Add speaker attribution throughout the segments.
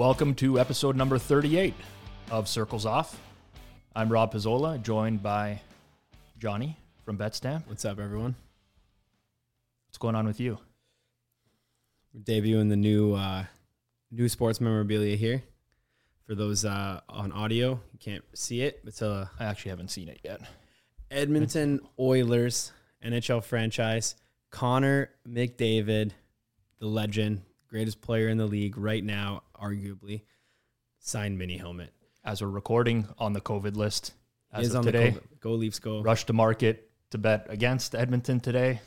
Speaker 1: Welcome to episode number 38 of Circles Off. I'm Rob Pizzola, joined by Johnny from Betstamp.
Speaker 2: What's up, everyone?
Speaker 1: What's going on with you?
Speaker 2: We're debuting the new uh, new sports memorabilia here. For those uh, on audio, you can't see it. It's a
Speaker 1: I actually haven't seen it yet.
Speaker 2: Edmonton Oilers NHL franchise. Connor McDavid, the legend, greatest player in the league right now, arguably, signed mini helmet.
Speaker 1: As we're recording on the COVID list as
Speaker 2: is
Speaker 1: of
Speaker 2: on
Speaker 1: today,
Speaker 2: the COVID. Go Leafs, go!
Speaker 1: rush to market to bet against Edmonton today.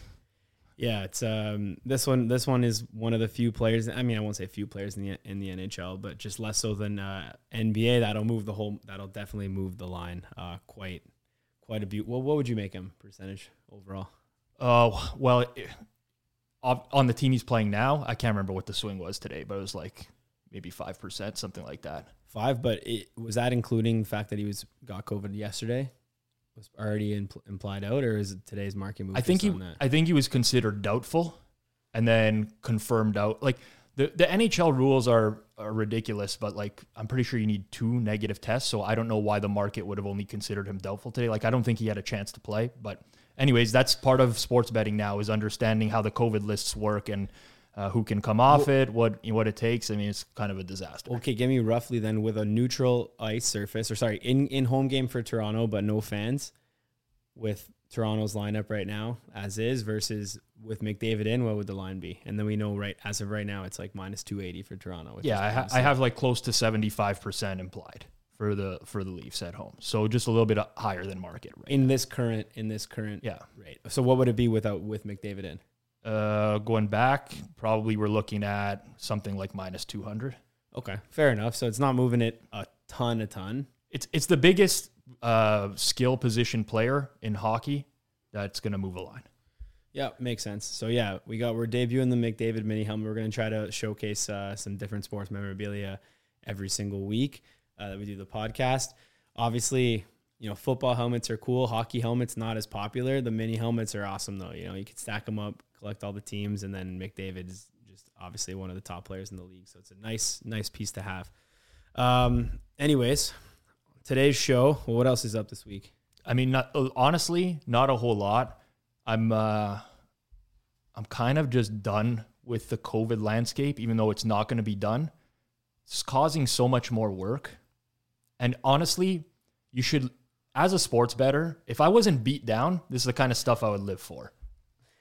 Speaker 2: Yeah, it's um this one. This one is one of the few players. I mean, I won't say few players in the in the NHL, but just less so than uh, NBA. That'll move the whole. That'll definitely move the line. Uh, quite, quite a bit. Well, what would you make him percentage overall?
Speaker 1: Oh, well, it- on the team he's playing now, I can't remember what the swing was today, but it was like maybe 5%, something like that.
Speaker 2: Five, but it was that including the fact that he was got COVID yesterday. Was already impl- implied out, or is it today's market move?
Speaker 1: I think he,
Speaker 2: that?
Speaker 1: I think he was considered doubtful, and then confirmed out. Like the the NHL rules are, are ridiculous, but like I'm pretty sure you need two negative tests. So I don't know why the market would have only considered him doubtful today. Like I don't think he had a chance to play. But anyways, that's part of sports betting now is understanding how the COVID lists work and. Uh, who can come off it? What what it takes? I mean, it's kind of a disaster.
Speaker 2: Okay, give me roughly then with a neutral ice surface, or sorry, in in home game for Toronto, but no fans. With Toronto's lineup right now, as is, versus with McDavid in, what would the line be? And then we know right as of right now, it's like minus two eighty for Toronto. which
Speaker 1: Yeah, I, ha- I have like close to seventy five percent implied for the for the Leafs at home. So just a little bit higher than market right.
Speaker 2: in this current in this current
Speaker 1: Yeah.
Speaker 2: rate. So what would it be without with McDavid in?
Speaker 1: Uh, going back, probably we're looking at something like minus 200.
Speaker 2: Okay, fair enough. So it's not moving it a ton, a ton.
Speaker 1: It's it's the biggest uh, skill position player in hockey that's going to move a line.
Speaker 2: Yeah, makes sense. So yeah, we got we're debuting the McDavid mini helmet. We're gonna try to showcase uh, some different sports memorabilia every single week uh, that we do the podcast. Obviously, you know, football helmets are cool. Hockey helmets not as popular. The mini helmets are awesome though. You know, you can stack them up, collect all the teams, and then McDavid is just obviously one of the top players in the league. So it's a nice, nice piece to have. Um, anyways, today's show. Well, what else is up this week?
Speaker 1: I mean, not, uh, honestly, not a whole lot. I'm uh, I'm kind of just done with the COVID landscape, even though it's not going to be done. It's causing so much more work, and honestly, you should, as a sports bettor, if I wasn't beat down, this is the kind of stuff I would live for.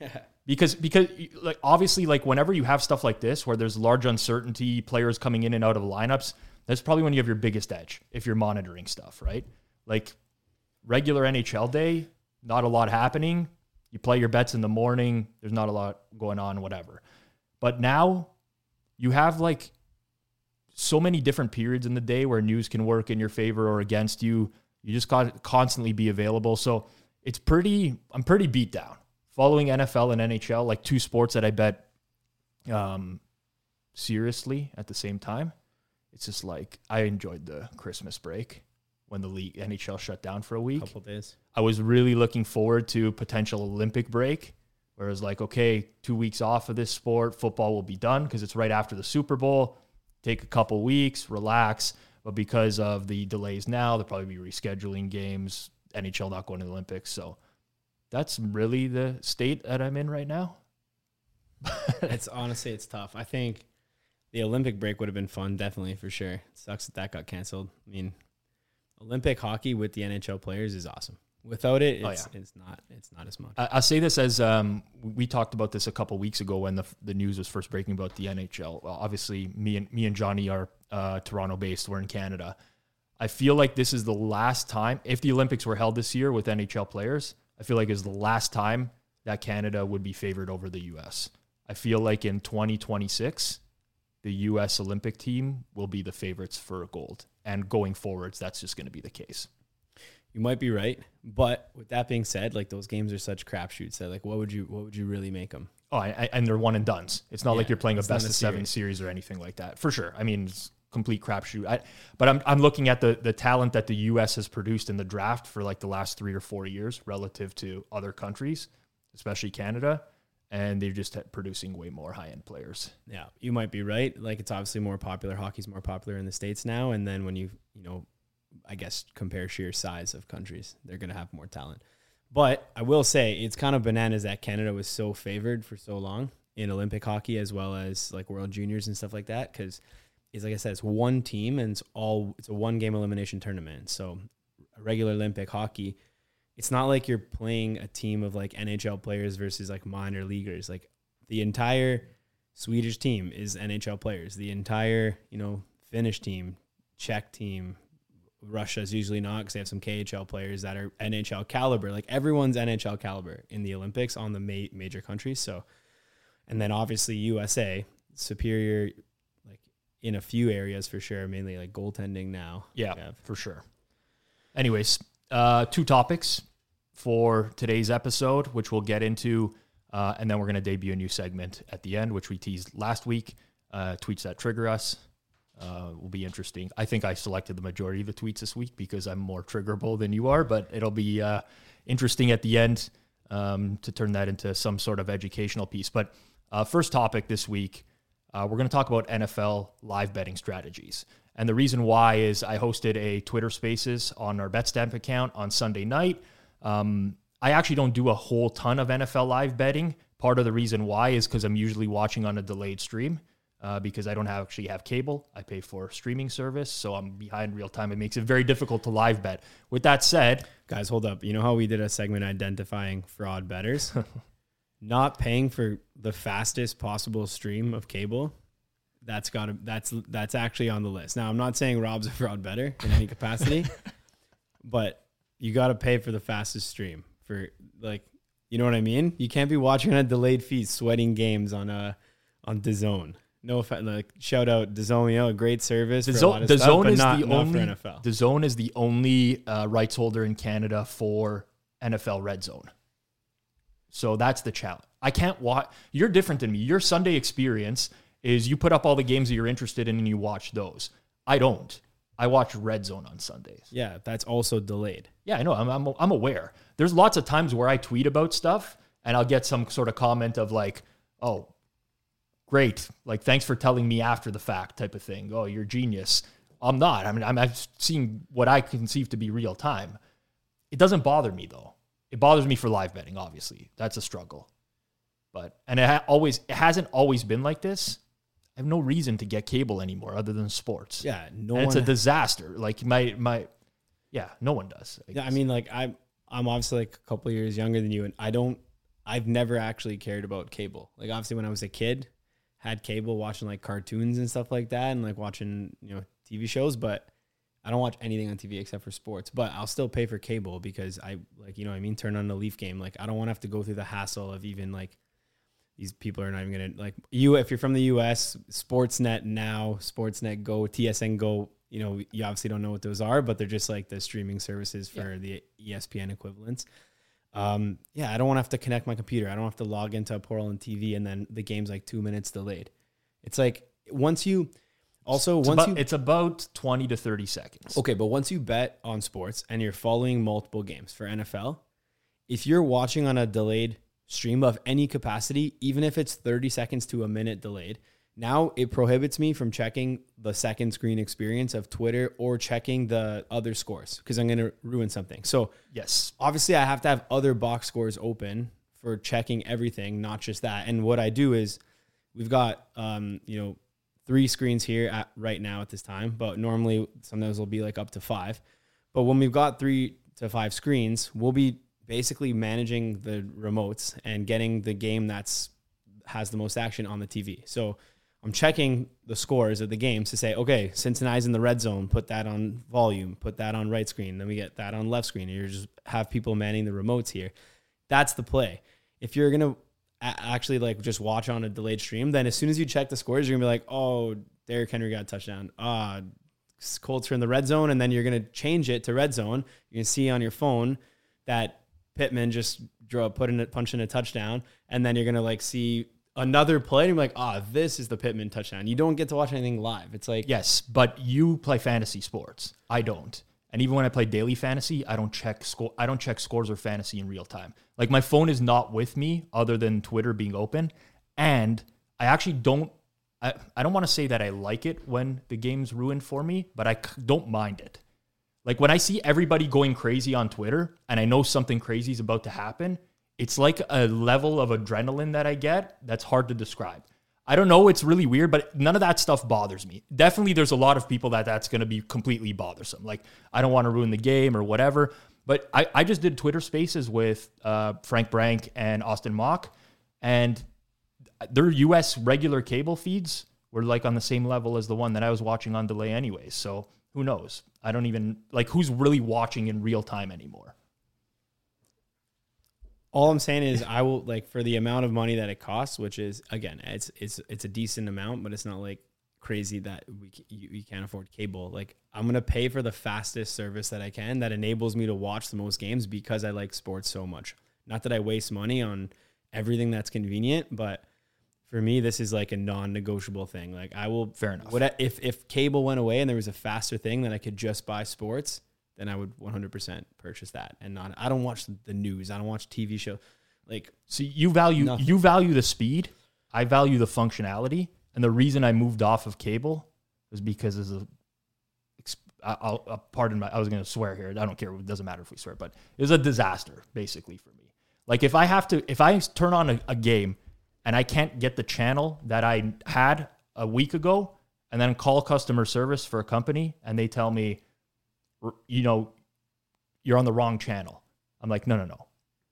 Speaker 1: because because like obviously like whenever you have stuff like this where there's large uncertainty players coming in and out of lineups that's probably when you have your biggest edge if you're monitoring stuff right? Like regular nhl day not a lot happening. You play your bets in the morning there's not a lot going on whatever. But now you have like so many different periods in the day where news can work in your favor or against you. You just got to constantly be available. So it's pretty i'm pretty beat down following NFL and NHL, like two sports that I bet um, seriously at the same time. It's just like I enjoyed the Christmas break when the league NHL shut down for a week.
Speaker 2: Couple days.
Speaker 1: I was really looking forward to potential Olympic break, where it's like, okay, two weeks off of this sport, football will be done because it's right after the Super Bowl. Take a couple weeks, relax. But because of the delays now, they'll probably be rescheduling games. NHL not going to the Olympics, so that's really the state that I'm in right now.
Speaker 2: it's honestly it's tough. I think the Olympic break would have been fun, definitely for sure. It sucks that that got canceled. I mean, Olympic hockey with the NHL players is awesome. Without it,
Speaker 1: Oh,
Speaker 2: it's,
Speaker 1: yeah.
Speaker 2: it's not it's not as much.
Speaker 1: I, I'll say this as um, we talked about this a couple weeks ago when the the news was first breaking about the NHL. Well, obviously, me and me and Johnny are uh, Toronto based. We're in Canada. I feel like this is the last time, if the Olympics were held this year with NHL players, I feel like is the last time that Canada would be favored over the U.S. I feel like in 2026, the U.S. Olympic team will be the favorites for gold, and going forwards, that's just going to be the case.
Speaker 2: You might be right, but with that being said, like those games are such crapshoots that like what would you what would you really make them?
Speaker 1: Oh, I, I- and they're one and duns. It's not like you're playing a best
Speaker 2: a
Speaker 1: of seven
Speaker 2: series.
Speaker 1: series or anything like that. For sure. I mean, it's complete crapshoot. I, but I'm I'm looking at the the talent that the U.S. has produced in the draft for like the last three or four years relative to other countries, especially Canada. and they're just producing way more high end players.
Speaker 2: Yeah, you might be right. Like it's obviously more popular. Hockey's more popular in the states now, and then when you you know, I guess compare sheer size of countries, they're gonna have more talent. But I will say it's kind of bananas that Canada was so favored for so long in Olympic hockey as well as like World Juniors and stuff like that because it's like I said, it's one team and it's all it's a one game elimination tournament. So regular Olympic hockey, it's not like you're playing a team of like NHL players versus like minor leaguers. Like the entire Swedish team is NHL players. The entire you know Finnish team, Czech team, Russia's usually not because they have some KHL players that are NHL caliber. Like everyone's NHL caliber in the Olympics on the ma- major countries. So, and then obviously USA superior, in a few areas for sure, mainly like goaltending now.
Speaker 1: Yeah, for sure. Anyways, uh, two topics for today's episode, which we'll get into, uh, and then we're going to debut a new segment at the end, which we teased last week. Uh, tweets that trigger us uh, will be interesting. I think I selected the majority of the tweets this week because I'm more triggerable than you are, but it'll be uh, interesting at the end um, to turn that into some sort of educational piece. But uh, first topic this week, uh, we're going to talk about NFL live betting strategies. And the reason why is I hosted a Twitter Spaces on our BetStamp account on Sunday night. Um, I actually don't do a whole ton of NFL live betting. Part of the reason why is because I'm usually watching on a delayed stream. Uh, because I don't have, actually have cable. I pay for streaming service, so I'm behind real time. It makes it very difficult to live bet. With that said,
Speaker 2: guys, hold up. You know how we did a segment identifying fraud bettors? Not paying for the fastest possible stream of cable that's got to that's that's actually on the list. Now, I'm not saying Rob's a fraud bettor in any capacity, but you got to pay for the fastest stream for like you know what I mean. You can't be watching on a delayed feed, sweating games on a on the zone No offense, like shout out DAZN, you know, great service.
Speaker 1: The, zone, stuff, is not, the only NFL. DAZN is the only uh, rights holder in Canada for NFL Red Zone. So that's the challenge. I can't watch. You're different than me. Your Sunday experience is you put up all the games that you're interested in and you watch those. I don't. I watch Red Zone on Sundays.
Speaker 2: Yeah, that's also delayed.
Speaker 1: Yeah, I know. I'm, I'm, I'm aware. There's lots of times where I tweet about stuff and I'll get some sort of comment of like, oh, great. Like, thanks for telling me after the fact type of thing. Oh, you're genius. I'm not. I mean, I'm, I'm seeing what I conceive to be real time. It doesn't bother me though. It bothers me for live betting, obviously. That's a struggle. But, and it ha- always, it hasn't always been like this. I have no reason to get cable anymore other than sports.
Speaker 2: Yeah,
Speaker 1: no and it's a disaster. Like my my yeah, no one does.
Speaker 2: I yeah, I mean like I'm I'm obviously like a couple years younger than you and I don't I've never actually cared about cable. Like obviously when I was a kid, had cable watching like cartoons and stuff like that and like watching, you know, TV shows, but I don't watch anything on TV except for sports, but I'll still pay for cable because I like, you know I mean? Turn on the Leaf game. Like I don't want to have to go through the hassle of even like these people are not even gonna like you if you're from the US, Sportsnet now, Sportsnet Go, TSN Go, you know, you obviously don't know what those are, but they're just like the streaming services for yeah. the ESPN equivalents. Um, yeah, I don't want to have to connect my computer. I don't have to log into a portal on TV and then the game's like two minutes delayed. It's like once you also
Speaker 1: it's
Speaker 2: once
Speaker 1: about,
Speaker 2: you
Speaker 1: it's about 20 to 30 seconds.
Speaker 2: Okay, but once you bet on sports and you're following multiple games for NFL, if you're watching on a delayed stream of any capacity, even if it's 30 seconds to a minute delayed. Now it prohibits me from checking the second screen experience of Twitter or checking the other scores because I'm going to ruin something. So,
Speaker 1: yes,
Speaker 2: obviously, I have to have other box scores open for checking everything, not just that. And what I do is we've got, um, you know, three screens here at right now at this time, but normally sometimes will be like up to five. But when we've got three to five screens, we'll be basically managing the remotes and getting the game that's has the most action on the TV. So I'm checking the scores of the games to say, okay, Cincinnati's in the red zone, put that on volume, put that on right screen, then we get that on left screen. You just have people manning the remotes here. That's the play. If you're gonna actually like just watch on a delayed stream, then as soon as you check the scores, you're gonna be like, oh, Derrick Henry got a touchdown. Ah, Colts are in the red zone, and then you're gonna change it to red zone. You can see on your phone that Pittman just draw put in a punch in a touchdown, and then you're gonna like see another play and you're like, ah, oh, this is the Pittman touchdown. You don't get to watch anything live. It's like
Speaker 1: yes, but you play fantasy sports. I don't. And even when I play daily fantasy, I don't check score. I don't check scores or fantasy in real time. Like my phone is not with me, other than Twitter being open. And I actually don't. I, I don't want to say that I like it when the game's ruined for me, but I c- don't mind it. Like when I see everybody going crazy on Twitter and I know something crazy is about to happen, it's like a level of adrenaline that I get that's hard to describe. I don't know, it's really weird, but none of that stuff bothers me. Definitely there's a lot of people that that's going to be completely bothersome. Like I don't want to ruin the game or whatever, but I, I just did Twitter spaces with uh, Frank Brank and Austin Mock and their US regular cable feeds were like on the same level as the one that I was watching on delay anyways. So who knows? I don't even like who's really watching in real time anymore.
Speaker 2: All I'm saying is I will like for the amount of money that it costs, which is again, it's it's it's a decent amount, but it's not like crazy that we you, can't afford cable. Like I'm gonna pay for the fastest service that I can that enables me to watch the most games because I like sports so much. Not that I waste money on everything that's convenient, but for me, this is like a non-negotiable thing. Like I will,
Speaker 1: fair enough.
Speaker 2: What if if cable went away and there was a faster thing that I could just buy sports? Then I would 100% purchase that and not I don't watch the news. I don't watch TV show. Like
Speaker 1: so you value nothing. you value the speed. I value the functionality. And the reason I moved off of cable was because as a I'll, I'll pardon my I was going to swear here. I don't care. It doesn't matter if we swear, but it was a disaster basically for me. Like if I have to if I turn on a, a game and I can't get the channel that I had a week ago and then call customer service for a company and they tell me you know, you're on the wrong channel. I'm like, no, no, no.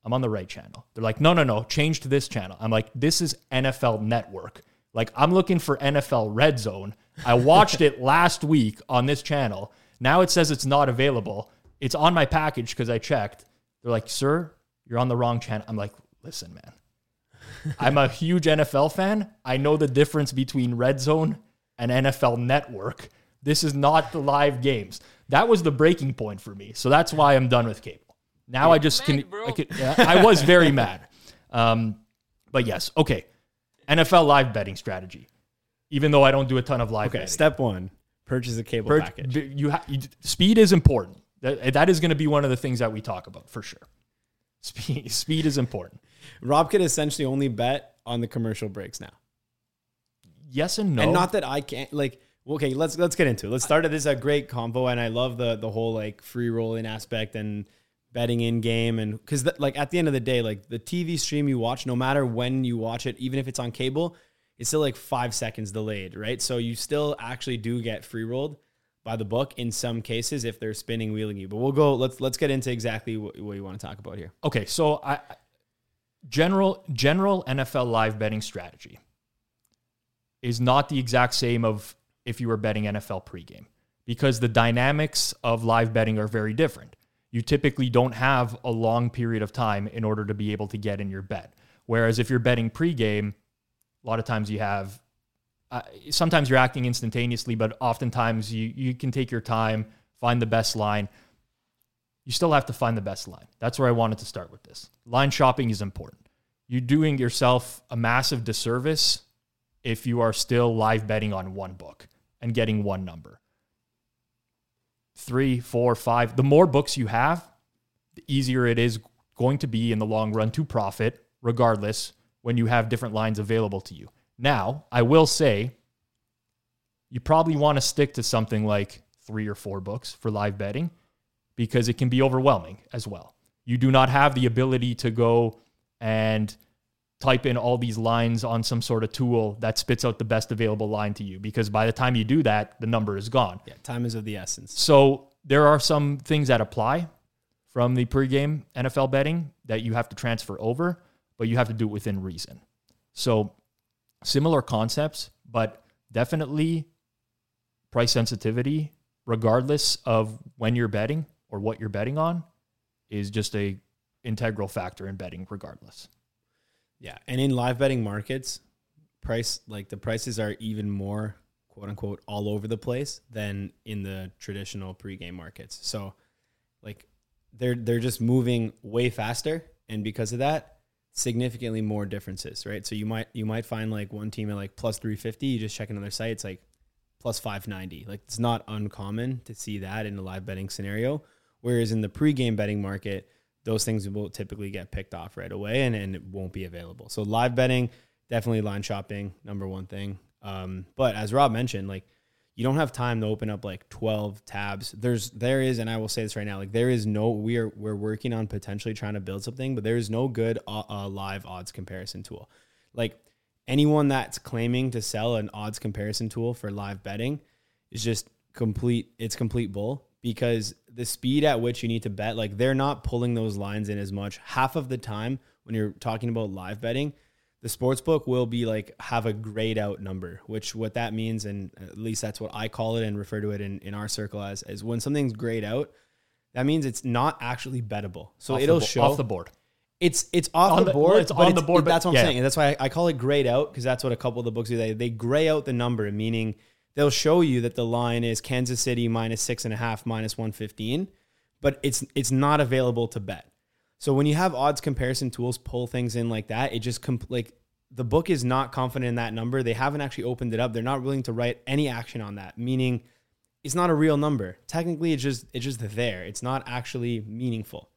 Speaker 1: I'm on the right channel. They're like, no, no, no, change to this channel. I'm like, this is NFL Network. Like, I'm looking for NFL Red Zone. I watched it last week on this channel. Now it says it's not available. It's on my package because I checked. They're like, sir, you're on the wrong channel. I'm like, listen, man. I'm a huge NFL fan. I know the difference between Red Zone and NFL Network. This is not the live games. That was the breaking point for me. So that's why I'm done with cable. Now You're I just mad, can. I, can yeah, I was very mad. Um, but yes, okay. NFL live betting strategy. Even though I don't do a ton of live.
Speaker 2: Okay,
Speaker 1: betting.
Speaker 2: step one: purchase a cable Pur- package.
Speaker 1: You, ha- you speed is important. That, that is going to be one of the things that we talk about for sure. Speed, speed is important.
Speaker 2: Rob could essentially only bet on the commercial breaks now.
Speaker 1: Yes and no.
Speaker 2: And not that I can't like okay, let's let's get into it. Let's start it. This a great convo, and I love the the whole like free rolling aspect and betting in game, and because like at the end of the day, like the TV stream you watch, no matter when you watch it, even if it's on cable, it's still like five seconds delayed, right? So you still actually do get free rolled by the book in some cases if they're spinning wheeling you. But we'll go. Let's let's get into exactly what, what you want to talk about here.
Speaker 1: Okay, so I general general NFL live betting strategy is not the exact same of if you were betting NFL pregame because the dynamics of live betting are very different. You typically don't have a long period of time in order to be able to get in your bet. Whereas if you're betting pregame, a lot of times you have, uh, sometimes you're acting instantaneously, but oftentimes you, you can take your time, find the best line. You still have to find the best line. That's where I wanted to start with this. Line shopping is important. You're doing yourself a massive disservice if you are still live betting on one book and getting one number. Three, four, five. The more books you have, the easier it is going to be in the long run to profit, regardless, when you have different lines available to you. Now, I will say, you probably want to stick to something like three or four books for live betting because it can be overwhelming as well. You do not have the ability to go and type in all these lines on some sort of tool that spits out the best available line to you because by the time you do that, the number is gone.
Speaker 2: Yeah, time is of the essence.
Speaker 1: So there are some things that apply from the pregame NFL betting that you have to transfer over, but you have to do it within reason. So similar concepts, but definitely price sensitivity, regardless of when you're betting or what you're betting on, is just a integral factor in betting regardless.
Speaker 2: Yeah, and in live betting markets, price like the prices are even more quote unquote all over the place than in the traditional pregame markets. So like they're they're just moving way faster and because of that significantly more differences, right? So you might you might find like one team at like plus 350, you just check another site it's like plus 590. Like it's not uncommon to see that in a live betting scenario. Whereas in the pregame betting market, those things will typically get picked off right away and, and it won't be available. So live betting, definitely line shopping, number one thing. Um, but as Rob mentioned, like you don't have time to open up like 12 tabs. There's there is, and I will say this right now, like there is no we are we're working on potentially trying to build something, but there is no good uh, uh, live odds comparison tool. Like anyone that's claiming to sell an odds comparison tool for live betting is just complete it's complete bull because the speed at which you need to bet like they're not pulling those lines in as much half of the time when you're talking about live betting the sports book will be like have a grayed out number which what that means and at least that's what i call it and refer to it in, in our circle as is when something's grayed out that means it's not actually bettable so
Speaker 1: Off
Speaker 2: it'll
Speaker 1: bo-
Speaker 2: show
Speaker 1: off the board.
Speaker 2: it's it's off
Speaker 1: On
Speaker 2: the
Speaker 1: the-
Speaker 2: board.
Speaker 1: it's
Speaker 2: but
Speaker 1: on the board, but-
Speaker 2: that's what I'm
Speaker 1: yeah.
Speaker 2: saying. And that's why I, I call it grayed out because that's what a couple of the books do. They they gray out the number, meaning they'll show you that the line is Kansas City minus six and a half, minus one fifteen, but it's it's not available to bet. So when you have odds comparison tools pull things in like that, it just comp- like the book is not confident in that number. They haven't actually opened it up. They're not willing to write any action on that, meaning it's not a real number. Technically, it's just it's just there. It's not actually meaningful.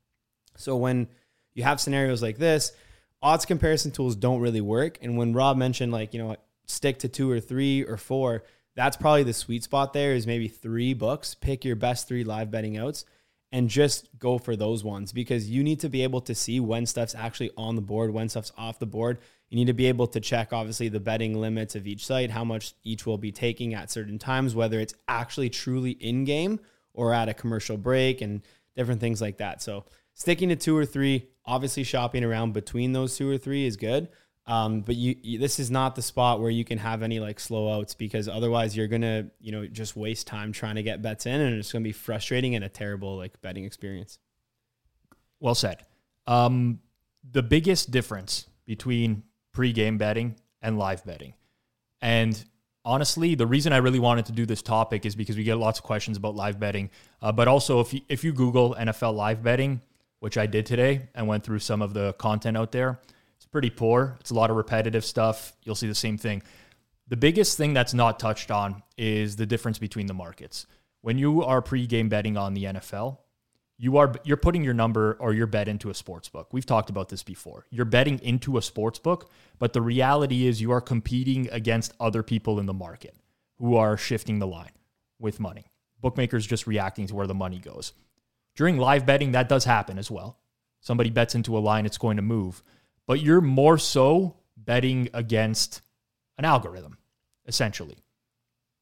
Speaker 2: So when you have scenarios like this, odds comparison tools don't really work. And when Rob mentioned like, you know, stick to two or three or four, that's probably the sweet spot there is maybe three books. Pick your best three live betting outs and just go for those ones because you need to be able to see when stuff's actually on the board, when stuff's off the board. You need to be able to check obviously the betting limits of each site, how much each will be taking at certain times, whether it's actually truly in game or at a commercial break and different things like that. So sticking to two or three, obviously shopping around between those two or three is good. Um, but you, you, this is not the spot where you can have any like slow outs because otherwise you're gonna, you know, just waste time trying to get bets in, and it's gonna be frustrating and a terrible like betting experience.
Speaker 1: Well said. Um, the biggest difference between pre-game betting and live betting, and honestly, the reason I really wanted to do this topic is because we get lots of questions about live betting. Uh, but also, if you, if you Google NFL live betting, which I did today, and went through some of the content out there, pretty poor. It's a lot of repetitive stuff. You'll see the same thing. The biggest thing that's not touched on is the difference between the markets. When you are pre-game betting on the NFL, you are you're putting your number or your bet into a sports book. We've talked about this before. You're betting into a sports book, but the reality is you are competing against other people in the market who are shifting the line with money. Bookmakers just reacting to where the money goes. During live betting, that does happen as well. Somebody bets into a line, it's going to move. But you're more so betting against an algorithm, essentially.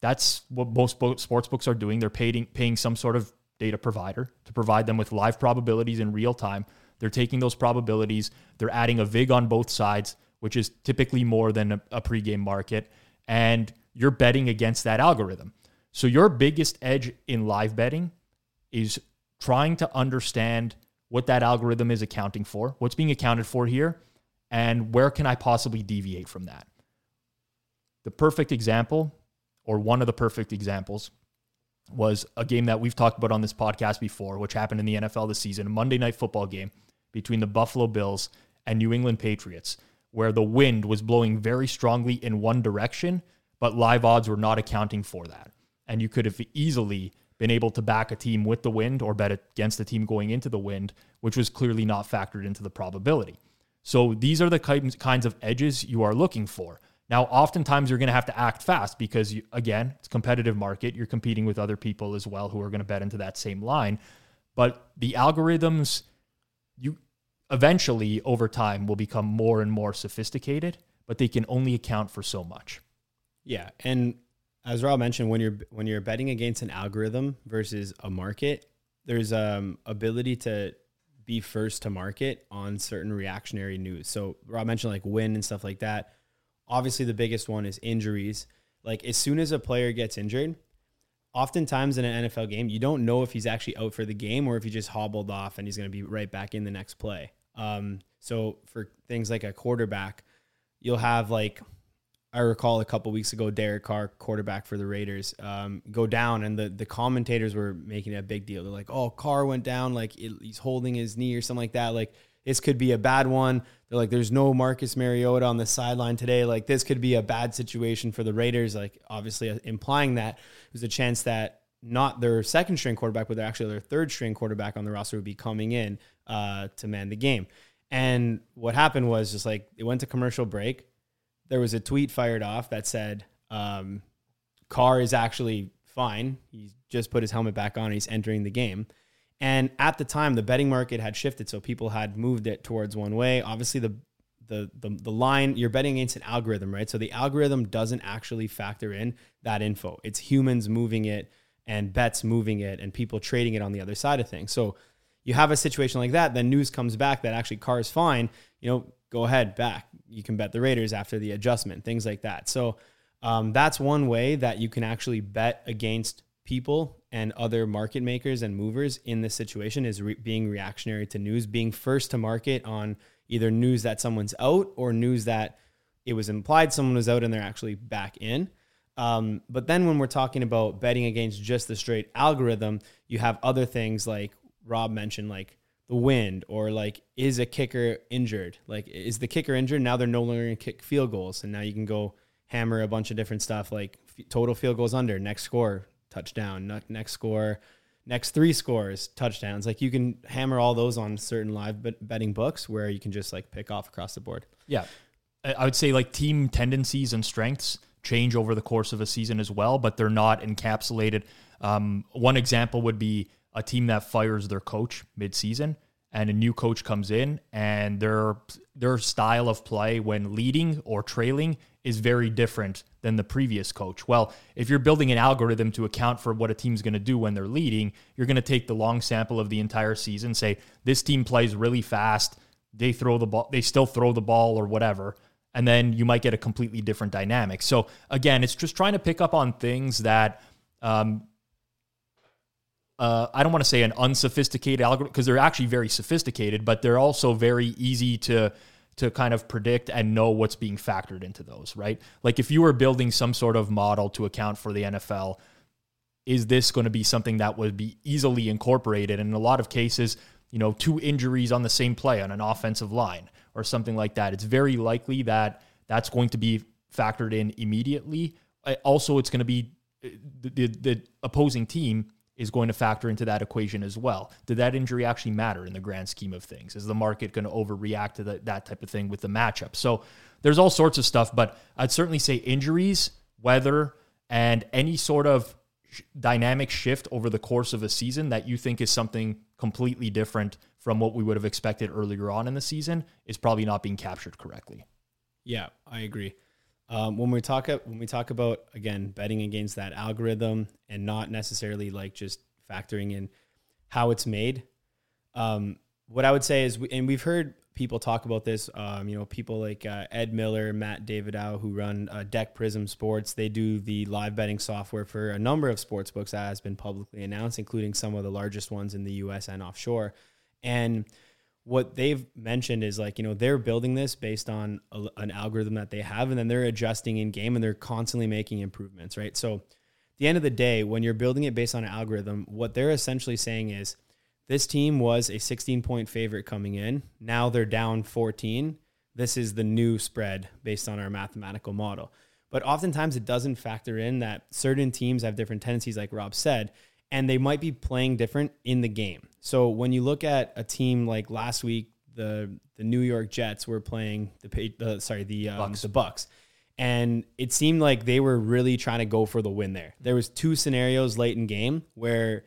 Speaker 1: That's what most sports books are doing. They're paying, paying some sort of data provider to provide them with live probabilities in real time. They're taking those probabilities, they're adding a VIG on both sides, which is typically more than a, a pregame market, and you're betting against that algorithm. So, your biggest edge in live betting is trying to understand what that algorithm is accounting for, what's being accounted for here, and where can I possibly deviate from that. The perfect example, or one of the perfect examples, was a game that we've talked about on this podcast before, which happened in the NFL this season, a Monday night football game between the Buffalo Bills and New England Patriots, where the wind was blowing very strongly in one direction, but live odds were not accounting for that. And you could have easily been able to back a team with the wind or bet against the team going into the wind, which was clearly not factored into the probability. So these are the kinds of edges you are looking for. Now, oftentimes you're going to have to act fast because, you, again, it's competitive market. You're competing with other people as well who are going to bet into that same line. But the algorithms, you eventually over time will become more and more sophisticated, but they can only account for so much.
Speaker 2: Yeah, and as Rob mentioned, when you're when you're betting against an algorithm versus a market, there's um ability to be first to market on certain reactionary news. So Rob mentioned like win and stuff like that. Obviously, the biggest one is injuries. Like as soon as a player gets injured, oftentimes in an NFL game, you don't know if he's actually out for the game or if he just hobbled off and he's going to be right back in the next play. Um, so for things like a quarterback, you'll have like I recall a couple weeks ago, Derek Carr, quarterback for the Raiders, um, go down, and the the commentators were making a big deal. They're like, "Oh, Carr went down, like it, he's holding his knee or something like that." Like this could be a bad one. They're like, there's no Marcus Mariota on the sideline today. Like, this could be a bad situation for the Raiders. Like, obviously, uh, implying that there's a chance that not their second string quarterback, but they're actually their third string quarterback on the roster would be coming in uh, to man the game. And what happened was just like it went to commercial break. There was a tweet fired off that said, um, Carr is actually fine. He's just put his helmet back on. He's entering the game. And at the time, the betting market had shifted, so people had moved it towards one way. Obviously, the the the, the line you're betting against an algorithm, right? So the algorithm doesn't actually factor in that info. It's humans moving it and bets moving it and people trading it on the other side of things. So you have a situation like that, then news comes back that actually Carr is fine. You know, go ahead back. You can bet the Raiders after the adjustment, things like that. So um, that's one way that you can actually bet against people and other market makers and movers in this situation is re- being reactionary to news, being first to market on either news that someone's out or news that it was implied someone was out and they're actually back in. Um, but then when we're talking about betting against just the straight algorithm, you have other things like Rob mentioned, like the wind or like is a kicker injured? Like is the kicker injured? Now they're no longer going to kick field goals, and now you can go hammer a bunch of different stuff like total field goals under, next score, touchdown, next score, next three scores, touchdowns. Like you can hammer all those on certain live betting books where you can just like pick off across the board.
Speaker 1: Yeah. I would say like team tendencies and strengths change over the course of a season as well, but they're not encapsulated. Um, one example would be a team that fires their coach mid-season and a new coach comes in and their their style of play when leading or trailing is very different than the previous coach. Well, if you're building an algorithm to account for what a team's going to do when they're leading, you're going to take the long sample of the entire season, say this team plays really fast, they throw the ball, they still throw the ball or whatever, and then you might get a completely different dynamic. So again, it's just trying to pick up on things that um, uh, I don't want to say an unsophisticated algorithm because they're actually very sophisticated, but they're also very easy to to kind of predict and know what's being factored into those, right? Like if you were building some sort of model to account for the NFL, is this going to be something that would be easily incorporated? And in a lot of cases, you know, two injuries on the same play on an offensive line or something like that. It's very likely that that's going to be factored in immediately. Also, it's going to be uh, the, the, the opposing team is going to factor into that equation as well. Did that injury actually matter in the grand scheme of things? Is the market going to overreact to the, that type of thing with the matchup? So there's all sorts of stuff, but I'd certainly say injuries, weather, and any sort of dynamic shift over the course of a season that you think is something completely different from what we would have expected earlier on in the season is probably not being captured correctly.
Speaker 2: Yeah, I agree. Um, when we talk when we talk about again betting against that algorithm and not necessarily like just factoring in how it's made, um, what I would say is, and we've heard people talk about this. Um, you know, people like uh, Ed Miller, Matt Davidow, who run uh, DeckPrism Sports. They do the live betting software for a number of sports books that has been publicly announced, including some of the largest ones in the U.S. and offshore. And what they've mentioned is like you know they're building this based on a, an algorithm that they have and then they're adjusting in game and they're constantly making improvements right? So at the end of the day when you're building it based on an algorithm what they're essentially saying is this team was a 16 point favorite coming in. Now they're down 14 this is the new spread based on our mathematical model. But oftentimes it doesn't factor in that certain teams have different tendencies like rob said and they might be playing different in the game. So when you look at a team like last week, the the New York Jets were playing the uh, sorry the um, Bucs. the Bucs, and it seemed like they were really trying to go for the win there. There was two scenarios late in game where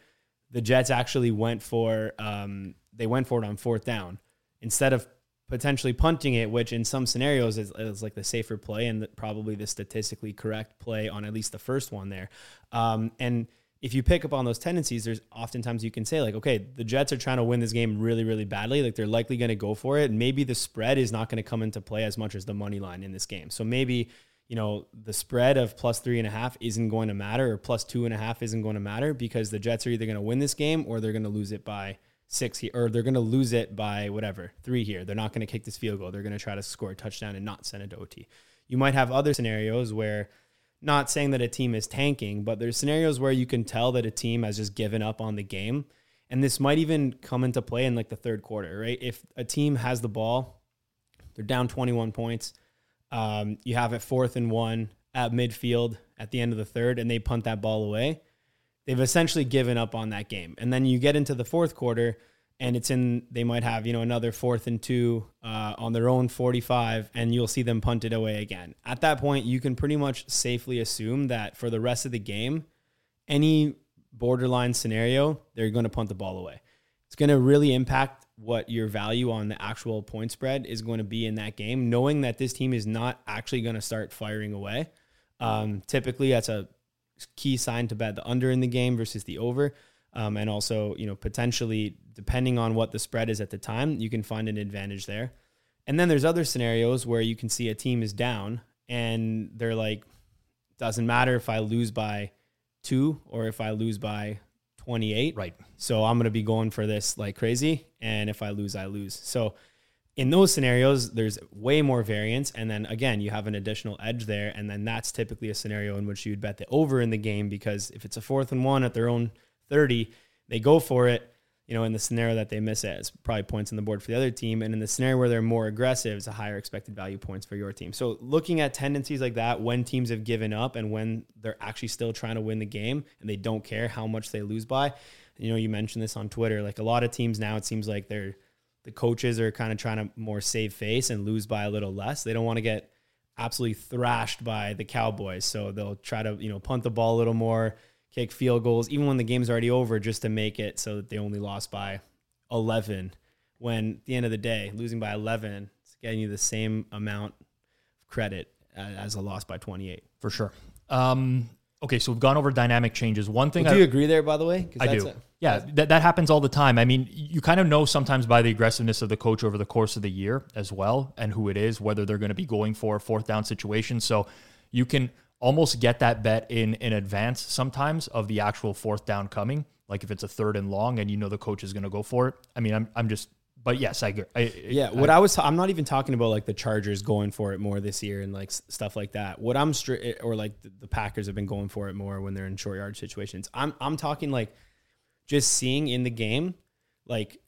Speaker 2: the Jets actually went for um, they went for it on fourth down instead of potentially punting it, which in some scenarios is, is like the safer play and the, probably the statistically correct play on at least the first one there, um, and if you pick up on those tendencies, there's oftentimes you can say like, okay, the Jets are trying to win this game really, really badly. Like they're likely going to go for it. And maybe the spread is not going to come into play as much as the money line in this game. So maybe, you know, the spread of plus three and a half isn't going to matter or plus two and a half isn't going to matter because the Jets are either going to win this game or they're going to lose it by six here, or they're going to lose it by whatever, three here. They're not going to kick this field goal. They're going to try to score a touchdown and not send it to OT. You might have other scenarios where not saying that a team is tanking, but there's scenarios where you can tell that a team has just given up on the game And this might even come into play in like the third quarter, right? If a team has the ball, they're down 21 points. Um, you have it fourth and one at midfield at the end of the third, and they punt that ball away. They've essentially given up on that game. And then you get into the fourth quarter, and it's in, they might have, you know, another fourth and two uh, on their own 45, and you'll see them punt it away again. At that point, you can pretty much safely assume that for the rest of the game, any borderline scenario, they're going to punt the ball away. It's going to really impact what your value on the actual point spread is going to be in that game, knowing that this team is not actually going to start firing away. Um, typically, that's a key sign to bet the under in the game versus the over. Um, and also, you know, potentially depending on what the spread is at the time, you can find an advantage there. And then there's other scenarios where you can see a team is down and they're like, doesn't matter if I lose by two or if I lose by 28.
Speaker 1: Right.
Speaker 2: So I'm going to be going for this like crazy. And if I lose, I lose. So in those scenarios, there's way more variance. And then again, you have an additional edge there. And then that's typically a scenario in which you'd bet the over in the game because if it's a fourth and one at their own 30, they go for it. You know, in the scenario that they miss it, it's probably points on the board for the other team. And in the scenario where they're more aggressive, it's a higher expected value points for your team. So looking at tendencies like that when teams have given up and when they're actually still trying to win the game and they don't care how much they lose by. You know, you mentioned this on Twitter. Like a lot of teams now, it seems like they're the coaches are kind of trying to more save face and lose by a little less. They don't want to get absolutely thrashed by the Cowboys. So they'll try to, you know, punt the ball a little more kick field goals, even when the game's already over, just to make it so that they only lost by 11. When at the end of the day, losing by 11 is getting you the same amount of credit as a loss by 28.
Speaker 1: For sure. Um, okay, so we've gone over dynamic changes. One thing
Speaker 2: do I, you agree there, by the way?
Speaker 1: I do. A, yeah, that, that happens all the time. I mean, you kind of know sometimes by the aggressiveness of the coach over the course of the year as well, and who it is, whether they're going to be going for a fourth down situation. So you can almost get that bet in in advance sometimes of the actual fourth down coming. Like if it's a third and long and you know the coach is going to go for it. I mean, I'm I'm just but yes, I agree. I,
Speaker 2: yeah, what I, I, was I'm not even talking about like the Chargers going for it more this year and like stuff like that. What I'm straight eh, or like the, the, Packers have been going for it more when they're in short yard situations. I'm I'm talking like just seeing in the game like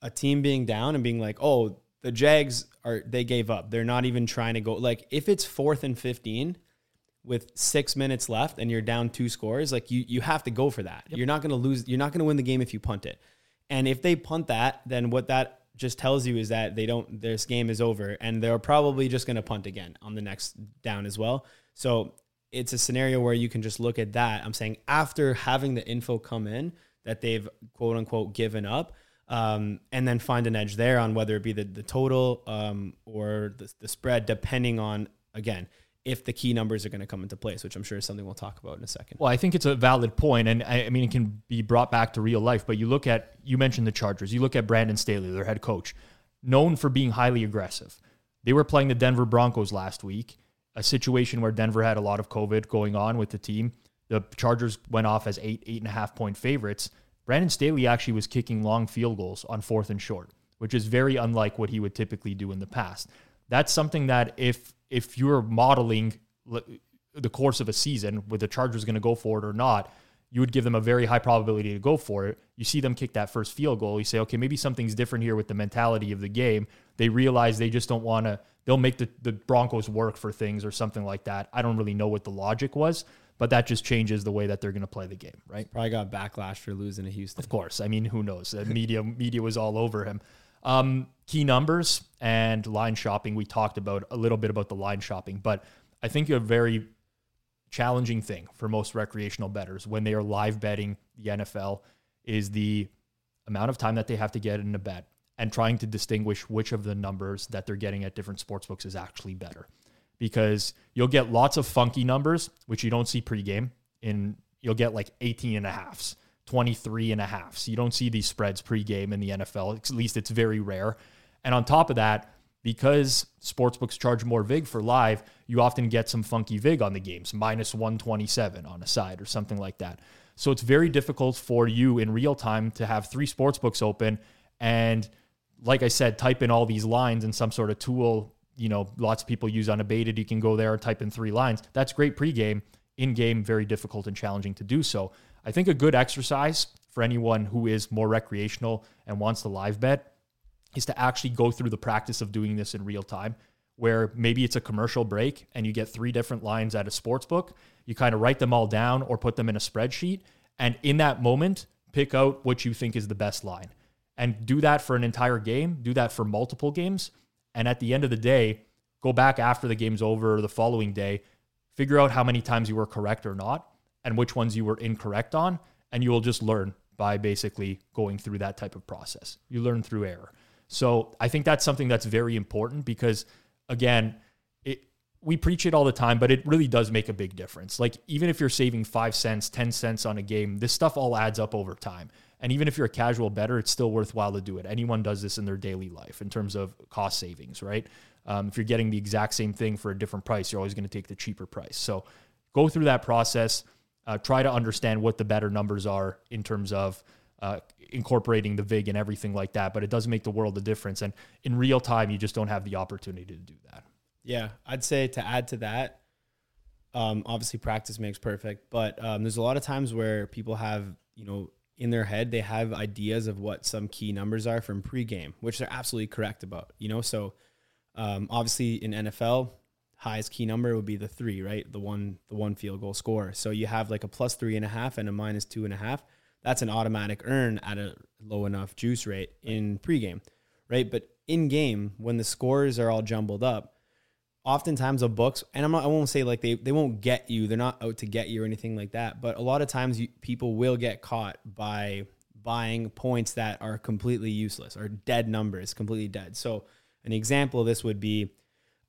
Speaker 2: a team being down and being like, "Oh, the Jags are they gave up. They're not even trying to go like if it's 4th and 15, with six minutes left and you're down two scores, like you you have to go for that. Yep. You're not going to lose. You're not going to win the game if you punt it. And if they punt that, then what that just tells you is that they don't. This game is over, and they're probably just going to punt again on the next down as well. So it's a scenario where you can just look at that. I'm saying after having the info come in that they've quote unquote given up. Um, and then find an edge there on whether it be the, the total um, or the, the spread, depending on, again, if the key numbers are going to come into place, which I'm sure is something we'll talk about in a second.
Speaker 1: Well, I think it's a valid point, and I, I, mean it can be brought back to real life. But you look at you mentioned the Chargers. You look at Brandon Staley, their head coach, known for being highly aggressive. They were playing the Denver Broncos last week, a situation where Denver had a lot of COVID going on with the team. The Chargers went off as eight eight and a half point favorites. Brandon Staley actually was kicking long field goals on fourth and short, which is very unlike what he would typically do in the past. That's something that if if you're modeling the course of a season, with the Chargers going to go for it or not, you would give them a very high probability to go for it. You see them kick that first field goal. You say, okay, maybe something's different here with the mentality of the game. They realize they just don't want to, they'll make the, the Broncos work for things or something like that. I don't really know what the logic was, but that just changes the way that they're going to play the game, right?
Speaker 2: Probably got backlash for losing to Houston.
Speaker 1: Of course. I mean, who knows? The media, media was all over him. Um, key numbers and line shopping. We talked about a little bit about the line shopping, but I think a very challenging thing for most recreational bettors when they are live betting the NFL is the amount of time that they have to get in a bet and trying to distinguish which of the numbers that they're getting at different sports books is actually better. Because you'll get lots of funky numbers, which you don't see pregame. In you'll get like 18 and a halves 23 and a half. So you don't see these spreads pregame in the NFL. At least it's very rare. And on top of that, because sportsbooks charge more VIG for live, you often get some funky VIG on the games, minus 127 on a side or something like that. So it's very difficult for you in real time to have three sportsbooks open and like I said, type in all these lines in some sort of tool. You know, lots of people use unabated. You can go there and type in three lines. That's great pregame. In game, very difficult and challenging to do so. I think a good exercise for anyone who is more recreational and wants to live bet is to actually go through the practice of doing this in real time where maybe it's a commercial break and you get three different lines at a sports book. You kind of write them all down or put them in a spreadsheet and in that moment pick out what you think is the best line. And do that for an entire game do that for multiple games and at the end of the day go back after the game's over the following day figure out how many times you were correct or not and which ones you were incorrect on and you will just learn by basically going through that type of process. You learn through error. So I think that's something that's very important because again, it we preach it all the time, but it really does make a big difference. Like even if you're saving 5 cents, 10 cents on a game, this stuff all adds up over time. And even if you're a casual bettor, it's still worthwhile to do it. Anyone does this in their daily life in terms of cost savings, right? Um, if you're getting the exact same thing for a different price, you're always going to take the cheaper price. So go through that process uh, try to understand what the better numbers are in terms of uh, incorporating the VIG and everything like that. But it does make the world a difference. And in real time, you just don't have the opportunity to do that.
Speaker 2: Yeah, I'd say to add to that, um, obviously practice makes perfect, but um, there's a lot of times where people have, you know, in their head they have ideas of what some key numbers are from pregame, which they're absolutely correct about. You know, so um, obviously in NFL, highest key number would be the three, right? The one, the one field goal score. So you have like a plus three and a half and a minus two and a half. That's an automatic earn at a low enough juice rate in pregame, right? But in game, when the scores are all jumbled up, oftentimes the books, and I'm not, I won't say like they, they won't get you, they're not out to get you or anything like that. But a lot of times you, people will get caught by buying points that are completely useless or dead numbers, completely dead. So an example of this would be,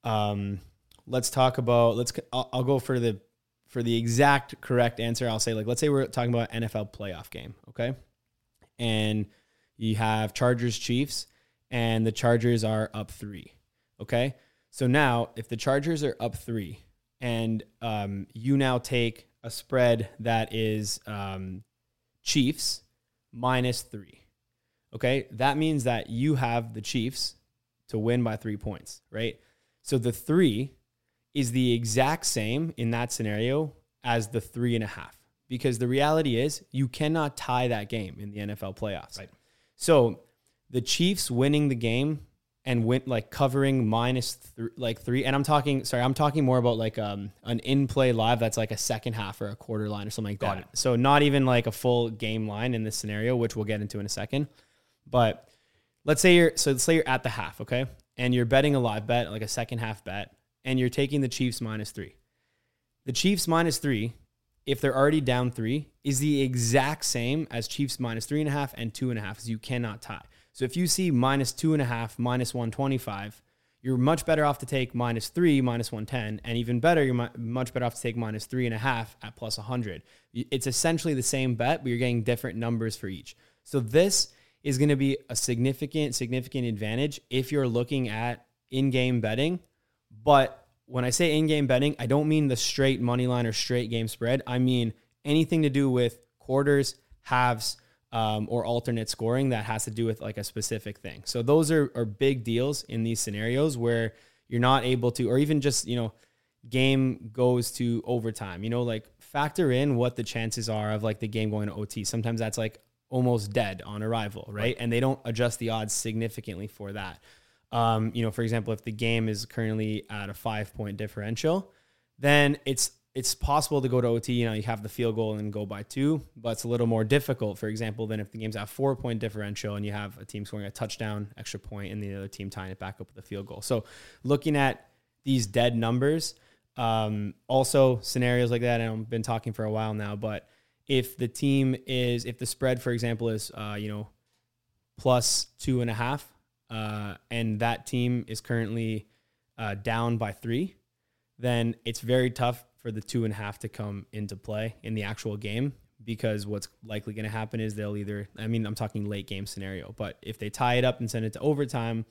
Speaker 2: um, let's talk about let's I'll, I'll, go for the for the exact correct answer. I'll say like let's say we're talking about nfl playoff game okay? And you have chargers chiefs and the chargers are up three okay? So now if the chargers are up three and um, you now take a spread that is um, chiefs minus three okay? That means that you have the chiefs to win by three points right? So the three is the exact same in that scenario as the three and a half. Because the reality is, you cannot tie that game in the NFL playoffs. Right. So the Chiefs winning the game and went like covering minus th- like three. And I'm talking, sorry, I'm talking more about like um, an in play live that's like a second half or a quarter line or something like Got that. It. So not even like a full game line in this scenario, which we'll get into in a second. But let's say you're so let's say you're at the half, okay, and you're betting a live bet, like a second half bet, and you're taking the Chiefs minus three. The Chiefs minus three, if they're already down three, is the exact same as Chiefs minus three and a half and two and a half, as you cannot tie. So if you see minus two and a half, minus 125, you're much better off to take minus three, minus 110, and even better, you're much better off to take minus three and a half at plus 100. It's essentially the same bet, but you're getting different numbers for each. So this is going to be a significant, significant advantage if you're looking at in game betting but when I say in game betting, I don't mean the straight money line or straight game spread. I mean anything to do with quarters, halves, um, or alternate scoring that has to do with like a specific thing. So those are, are big deals in these scenarios where you're not able to, or even just, you know, game goes to overtime, you know, like factor in what the chances are of like the game going to OT. Sometimes that's like almost dead on arrival, right? right. And they don't adjust the odds significantly for that. Um, you know, for example, if the game is currently at a five point differential, then it's it's possible to go to OT. You know, you have the field goal and go by two, but it's a little more difficult, for example, than if the game's at four point differential and you have a team scoring a touchdown, extra point, and the other team tying it back up with a field goal. So looking at these dead numbers, um, also scenarios like that, and I've been talking for a while now, but if the team is, if the spread, for example, is, uh, you know, plus two and a half, uh, and that team is currently uh, down by three, then it's very tough for the two and a half to come into play in the actual game because what's likely going to happen is they'll either, I mean, I'm talking late game scenario, but if they tie it up and send it to overtime,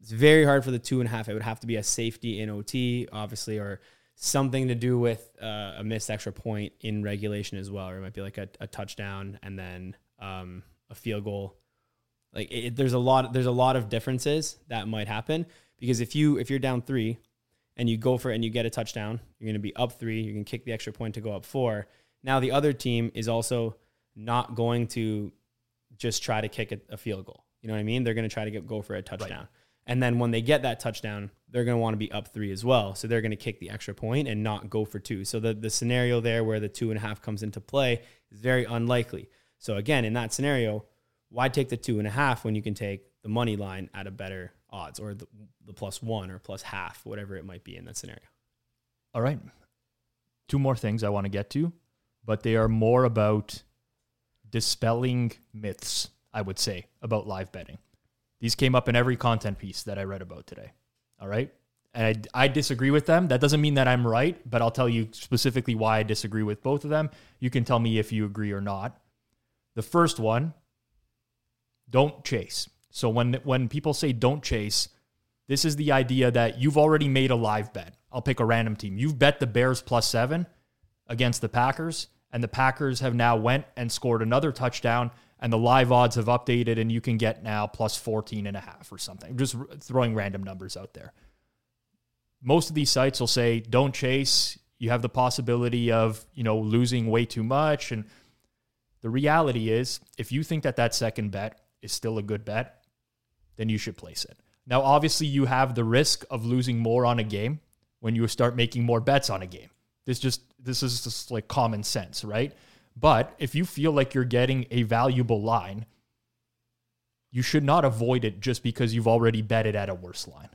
Speaker 2: it's very hard for the two and a half. It would have to be a safety in OT, obviously, or something to do with uh, a missed extra point in regulation as well, or it might be like a, a touchdown and then um, a field goal like it, there's a lot there's a lot of differences that might happen because if you if you're down three and you go for it and you get a touchdown, you're going to be up three. You can kick the extra point to go up four. Now the other team is also not going to just try to kick a, a field goal. You know what I mean? They're going to try to get, go for a touchdown. Right. And then when they get that touchdown, they're going to want to be up three as well. So they're going to kick the extra point and not go for two. So the, the scenario there where the two and a half comes into play is very unlikely. So again, in that scenario, why take the two and a half when you can take the money line at a better odds or the, the plus one or plus half, whatever it might be in that scenario?
Speaker 1: All right. Two more things I want to get to, but they are more about dispelling myths, I would say, about live betting. These came up in every content piece that I read about today. All right. And I, I, disagree with them. That doesn't mean that I'm right, but I'll tell you specifically why I disagree with both of them. You can tell me if you agree or not. The first one, don't chase. So when when people say don't chase, this is the idea that you've already made a live bet. I'll pick a random team. You've bet the Bears plus 7 against the Packers and the Packers have now went and scored another touchdown and the live odds have updated and you can get now plus 14 and a half or something. just throwing random numbers out there. Most of these sites will say don't chase. You have the possibility of, you know, losing way too much and the reality is if you think that that second bet is still a good bet, then you should place it. Now obviously you have the risk of losing more on a game when you start making more bets on a game. This just this is just like common sense, right? But if you feel like you're getting a valuable line, you should not avoid it just because you've already bet it at a worse line.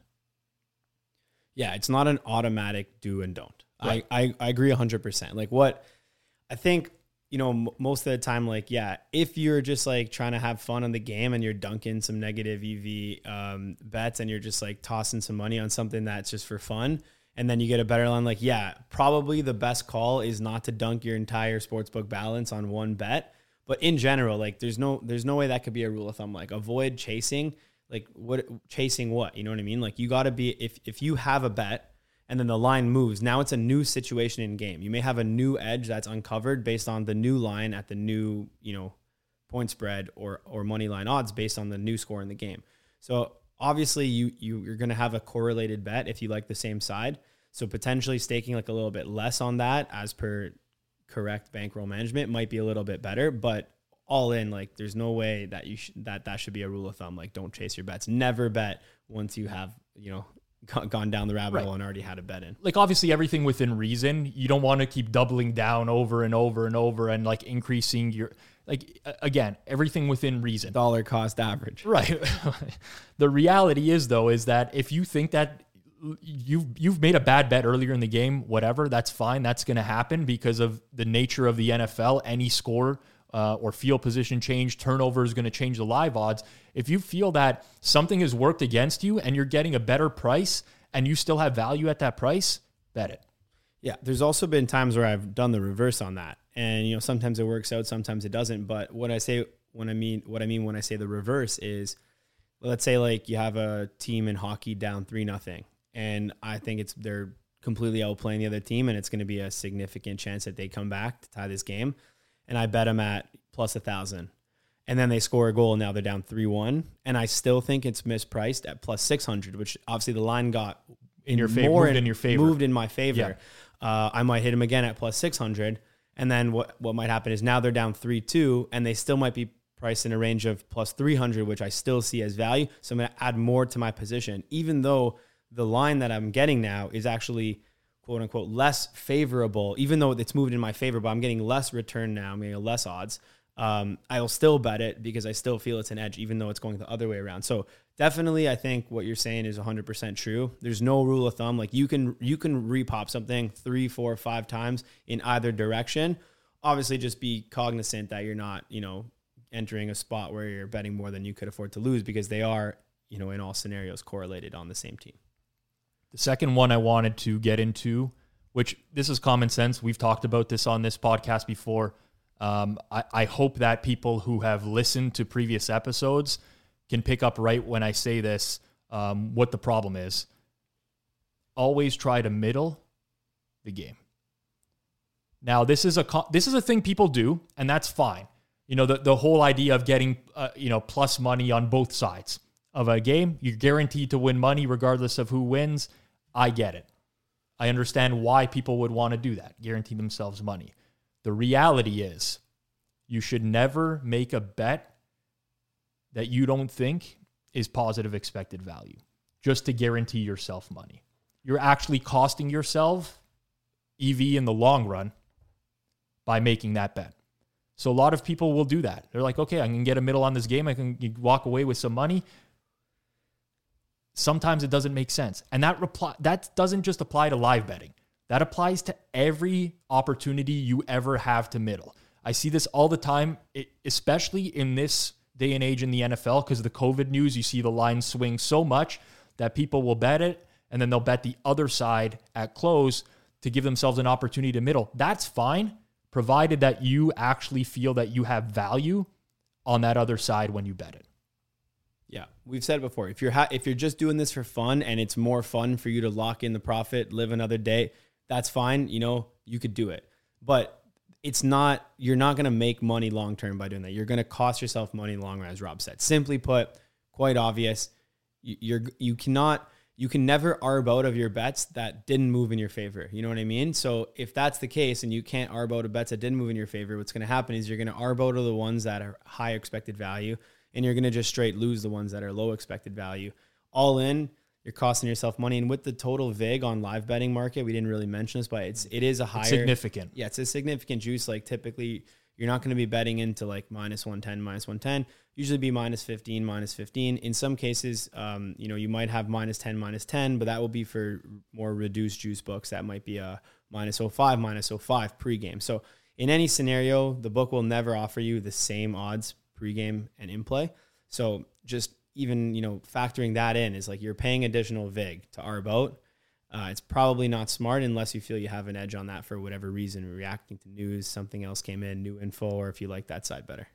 Speaker 2: Yeah, it's not an automatic do and don't. Right. I, I, I agree 100%. Like what I think, you know, m- most of the time, like, yeah, if you're just like trying to have fun on the game and you're dunking some negative EV um, bets and you're just like tossing some money on something that's just for fun, and then you get a better line. Like, yeah, probably the best call is not to dunk your entire sportsbook balance on one bet. But in general, like, there's no there's no way that could be a rule of thumb. Like, avoid chasing. Like, what chasing what? You know what I mean? Like, you got to be if if you have a bet and then the line moves. Now it's a new situation in game. You may have a new edge that's uncovered based on the new line at the new you know point spread or or money line odds based on the new score in the game. So obviously you, you you're going to have a correlated bet if you like the same side. So potentially staking like a little bit less on that as per correct bankroll management might be a little bit better, but all in like there's no way that you sh- that that should be a rule of thumb like don't chase your bets. Never bet once you have, you know, gone down the rabbit right. hole and already had a bet in.
Speaker 1: Like obviously everything within reason. You don't want to keep doubling down over and over and over and like increasing your like again, everything within reason.
Speaker 2: Dollar cost average.
Speaker 1: Right. the reality is though is that if you think that you've you've made a bad bet earlier in the game, whatever, that's fine. That's going to happen because of the nature of the NFL. Any score uh, or field position change, turnover is going to change the live odds. If you feel that something has worked against you and you're getting a better price and you still have value at that price, bet it.
Speaker 2: Yeah, there's also been times where I've done the reverse on that. And you know sometimes it works out sometimes it doesn't. But what i say when i mean what i mean when i say the reverse is let's say like you have a team in hockey down three nothing and i think it's they're completely outplaying the other team and it's going to be a significant chance that they come back to tie this game. And i bet them at plus a thousand and then they score a goal and now they're down 3-1 and i still think it's mispriced at plus 600 which obviously the line got
Speaker 1: in your favor moved in, in your favor
Speaker 2: moved in my favor yeah. uh, i might hit him again at plus 600 and then what what might happen is now they're down three two, and they still might be priced in a range of plus three hundred, which I still see as value. So I'm going to add more to my position, even though the line that I'm getting now is actually quote unquote less favorable, even though it's moved in my favor, but I'm getting less return now, I'm getting less odds. Um, I'll still bet it because I still feel it's an edge, even though it's going the other way around. So definitely, I think what you're saying is 100% true. There's no rule of thumb. Like you can you can repop something three, four, five times in either direction. Obviously, just be cognizant that you're not, you know, entering a spot where you're betting more than you could afford to lose because they are, you know, in all scenarios correlated on the same team.
Speaker 1: The second one I wanted to get into, which this is common sense. We've talked about this on this podcast before um, I, I hope that people who have listened to previous episodes can pick up right when I say this um, what the problem is. Always try to middle the game. Now, this is a this is a thing people do, and that's fine. You know, the, the whole idea of getting uh, you know plus money on both sides of a game, you're guaranteed to win money regardless of who wins. I get it. I understand why people would want to do that, guarantee themselves money. The reality is, You should never make a bet that you don't think is positive expected value just to guarantee yourself money. You're actually costing yourself EV in the long run by making that bet. So a lot of people will do that. They're like, okay, I can get a middle on this game. I can walk away with some money. Sometimes it doesn't make sense. And that reply that doesn't just apply to live betting. That applies to every opportunity you ever have to middle. I see this all the time, especially in this day and age in the NFL because the COVID news, you see the line swing so much that people will bet it and then they'll bet the other side at close to give themselves an opportunity to middle. That's fine, provided that you actually feel that you have value on that other side when you bet it.
Speaker 2: Yeah, we've said it before. If you're ha- if you're just doing this for fun and it's more fun for you to lock in the profit, live another day, that's fine. You know, you could do it. But it's not you're not going to make money long term by doing that. You're going to cost yourself money in the long run, as Rob said. Simply put, quite obvious. You, you're you cannot you can never arb out of your bets that didn't move in your favor. You know what I mean? So if that's the case and you can't arb out of bets that didn't move in your favor, what's going to happen is you're going to arb out of the ones that are high expected value and you're going to just straight lose the ones that are low expected value. All in, you're costing yourself money. And with the total vig on live betting market, we didn't really mention this, but it's it is a higher
Speaker 1: significant.
Speaker 2: Yeah, it's a significant juice. Like typically you're not going to be betting into like minus 110, minus 110. Usually be minus 15, minus 15. In some cases, um, you know, you might have minus 10, minus 10, but that will be for more reduced juice books. That might be a minus 05, minus 05 pregame. So in any scenario, the book will never offer you the same odds pregame and in play. So just even, you know, factoring that in is like you're paying additional VIG to our boat uh, it's probably not smart unless you feel you have an edge on that for whatever reason, reacting to news, something else came in, new info, or if you like that side better.